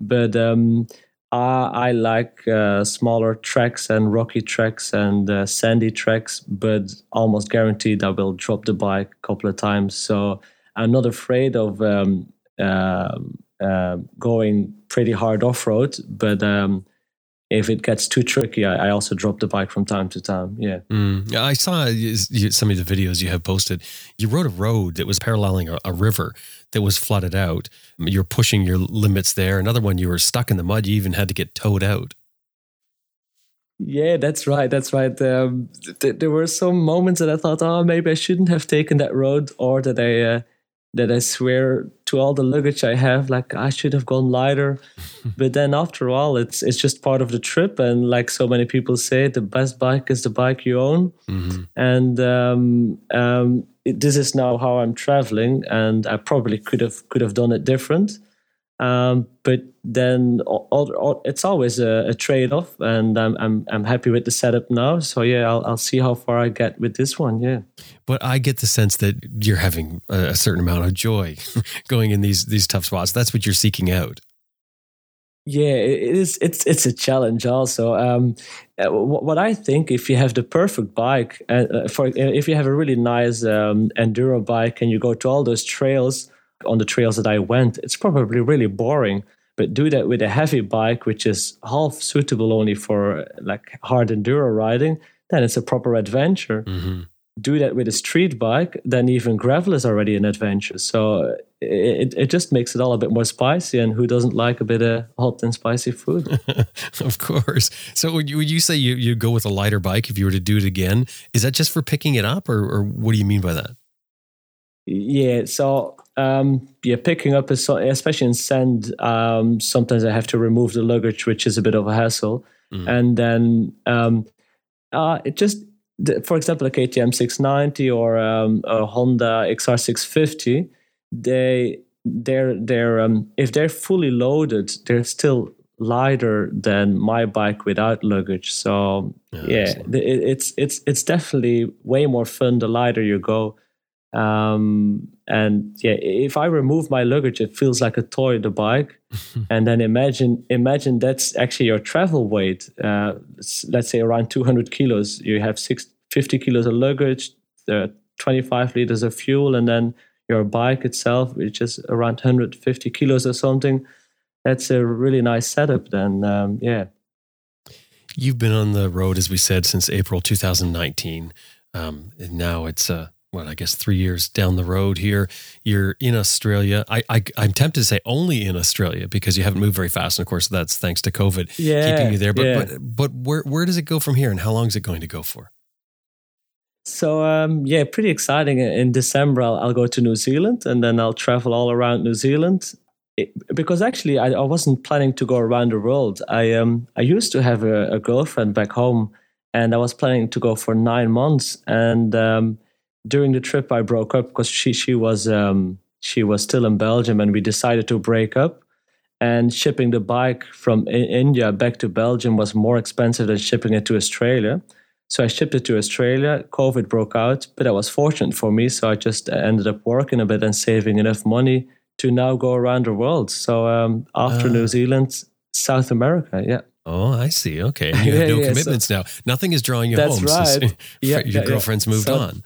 But um, I, I, like uh, smaller tracks and rocky tracks and uh, sandy tracks, but almost guaranteed I will drop the bike a couple of times. So I'm not afraid of um, um uh, going pretty hard off road. But um, if it gets too tricky, I, I also drop the bike from time to time. Yeah.
Mm. I saw some of the videos you have posted. You rode a road that was paralleling a, a, river that was flooded out. You're pushing your limits there. Another one, you were stuck in the mud. You even had to get towed out.
Yeah, that's right. That's right. Um, th- there were some moments that I thought, oh, maybe I shouldn't have taken that road, or that I uh, that I swear to all the luggage I have, like I should have gone lighter. but then after all, it's it's just part of the trip, and like so many people say, the best bike is the bike you own. Mm-hmm. And um, um, it, this is now how I'm traveling, and I probably could have could have done it different. Um, but then all, all, it's always a, a trade off, and I'm, I'm I'm happy with the setup now. So yeah, I'll I'll see how far I get with this one. Yeah.
But I get the sense that you're having a, certain amount of joy going in these these tough spots. That's what you're seeking out.
Yeah, it is. It's it's a challenge also. Um, uh, what I think, if you have the perfect bike, uh, for if you have a really nice um, enduro bike and you go to all those trails on the trails that I went, it's probably really boring. But do that with a heavy bike, which is half suitable only for like hard enduro riding, then it's a proper adventure. Mm-hmm. Do that with a street bike, then even gravel is already an adventure. So it, it just makes it all a bit more spicy. And who doesn't like a bit of hot and spicy food?
of course. So would you, would you say you, you go with a lighter bike if you were to do it again? Is that just for picking it up, or, or what do you mean by that?
Yeah, so um, yeah, picking up, especially in sand, um, sometimes I have to remove the luggage, which is a bit of a hassle. Mm. And then um, uh, it just, for example, a KTM 690 or um, a Honda XR650, they they're they're um, if they're fully loaded, they're still lighter than my bike without luggage. So yeah, yeah it, it's it's it's definitely way more fun the lighter you go. Um, and yeah, if I remove my luggage, it feels like a toy, the bike. and then imagine, imagine that's actually your travel weight. Uh, let's say around 200 kilos. You have six, 50 kilos of luggage, uh, 25 liters of fuel, and then your bike itself, which is around 150 kilos or something. That's a really nice setup. Then, um, yeah.
You've been on the road, as we said, since April 2019. Um, and now it's uh, what I guess three years down the road here, you're in Australia. I, I am tempted to say only in Australia because you haven't moved very fast, and of course that's thanks to COVID yeah, keeping you there. But yeah. but but where where does it go from here, and how long is it going to go for?
So um, yeah, pretty exciting. In December, I'll, I'll, go to New Zealand, and then I'll travel all around New Zealand. It, because actually, I, I, wasn't planning to go around the world. I um I used to have a, a girlfriend back home, and I was planning to go for nine months, and um, during the trip I broke up because she she was um, she was still in Belgium and we decided to break up. And shipping the bike from India back to Belgium was more expensive than shipping it to Australia. So I shipped it to Australia. COVID broke out, but that was fortunate for me. So I just ended up working a bit and saving enough money to now go around the world. So um, after uh. New Zealand, South America, yeah.
Oh, I see. Okay. You have yeah, no yeah, commitments so, now. Nothing is drawing you
that's
home.
Right.
yeah, your girlfriend's moved so, on.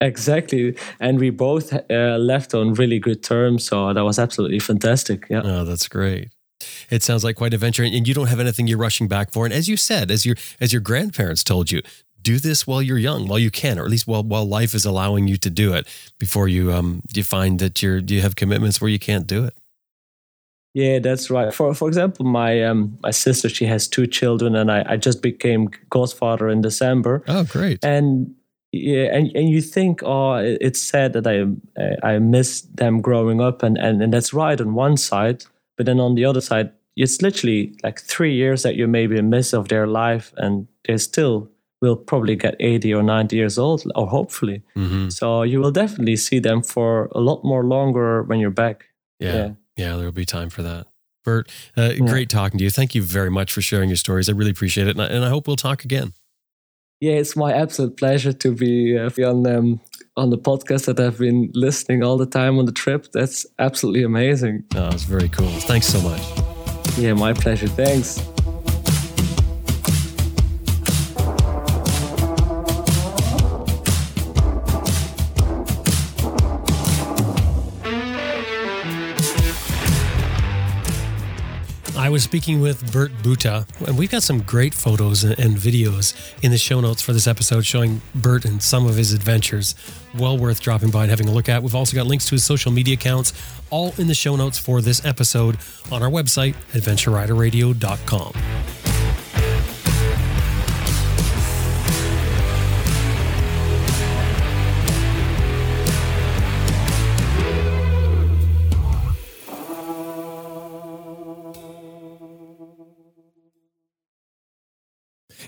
Exactly. And we both uh, left on really good terms. So that was absolutely fantastic. Yeah.
Oh, that's great. It sounds like quite a venture, And you don't have anything you're rushing back for. And as you said, as your as your grandparents told you, do this while you're young, while you can, or at least while while life is allowing you to do it before you um you find that you're you have commitments where you can't do it.
Yeah, that's right. For for example, my um my sister she has two children, and I I just became godfather in December.
Oh, great!
And yeah, and, and you think, oh, it's sad that I I miss them growing up, and, and and that's right on one side, but then on the other side, it's literally like three years that you maybe a miss of their life, and they still will probably get 80 or 90 years old, or hopefully. Mm-hmm. So you will definitely see them for a lot more longer when you're back.
Yeah, yeah, yeah there will be time for that. Bert, uh, yeah. great talking to you. Thank you very much for sharing your stories. I really appreciate it, and I, and I hope we'll talk again
yeah, it's my absolute pleasure to be, uh, on um, on the podcast that I've been listening all the time on the trip. That's absolutely amazing.
Oh, it's very cool. Thanks so much.
Yeah, my pleasure. Thanks.
I was speaking with Bert Boute, and we've got some great photos and videos in the show notes for this episode showing Bert and some of his adventures. Well worth dropping by and having a look at. We've also got links to his social media accounts, all in the show notes for this episode on our website, adventureriderradio.com.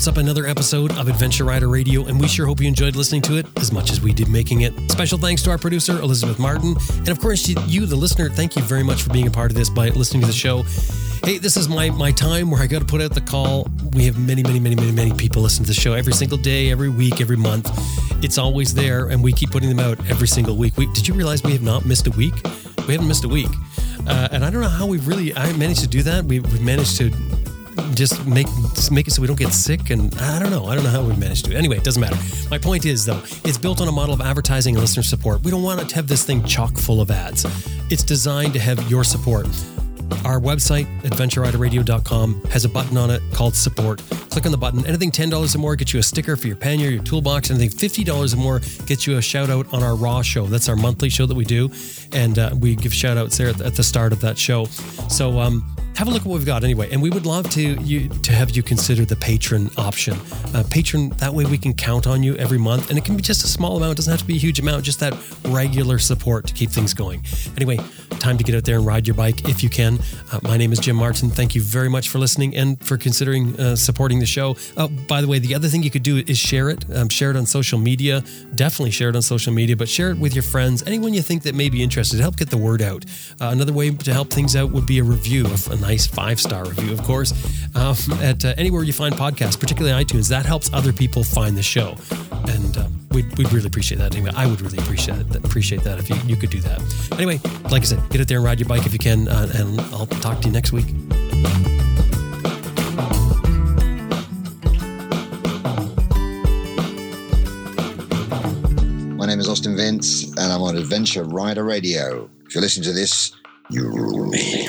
Wraps up another episode of Adventure Rider Radio, and we sure hope you enjoyed listening to it as much as we did making it. Special thanks to our producer, Elizabeth Martin, and of course, you, the listener, thank you very much for being a part of this by listening to the show. Hey, this is my my time where I got to put out the call. We have many, many, many, many, many people listen to the show every single day, every week, every month. It's always there, and we keep putting them out every single week. We, did you realize we have not missed a week? We haven't missed a week, uh, and I don't know how we've really I managed to do that. We, we've managed to just make make it so we don't get sick. And I don't know. I don't know how we managed to. Anyway, it doesn't matter. My point is though, it's built on a model of advertising and listener support. We don't want to have this thing chock full of ads. It's designed to have your support. Our website, adventureriderradio.com, has a button on it called support. Click on the button. Anything $10 or more gets you a sticker for your pannier, your toolbox. Anything $50 or more gets you a shout out on our Raw show. That's our monthly show that we do. And uh, we give shout outs there at the start of that show. So, um, have a look at what we've got anyway. And we would love to you to have you consider the patron option. Uh, patron, that way we can count on you every month. And it can be just a small amount, it doesn't have to be a huge amount, just that regular support to keep things going. Anyway, time to get out there and ride your bike if you can. Uh, my name is Jim Martin. Thank you very much for listening and for considering uh, supporting the show. Oh, by the way, the other thing you could do is share it. Um, share it on social media. Definitely share it on social media, but share it with your friends, anyone you think that may be interested. Help get the word out. Uh, another way to help things out would be a review, a nice five star review, of course, um, at uh, anywhere you find podcasts, particularly iTunes. That helps other people find the show. And uh, we'd, we'd really appreciate that. Anyway, I would really appreciate that, appreciate that if you, you could do that. Anyway, like I said, get out there and ride your bike if you can. Uh, and I'll talk to you next week.
My name is Austin Vince, and I'm on Adventure Rider Radio. If you're listening to this, you rule me.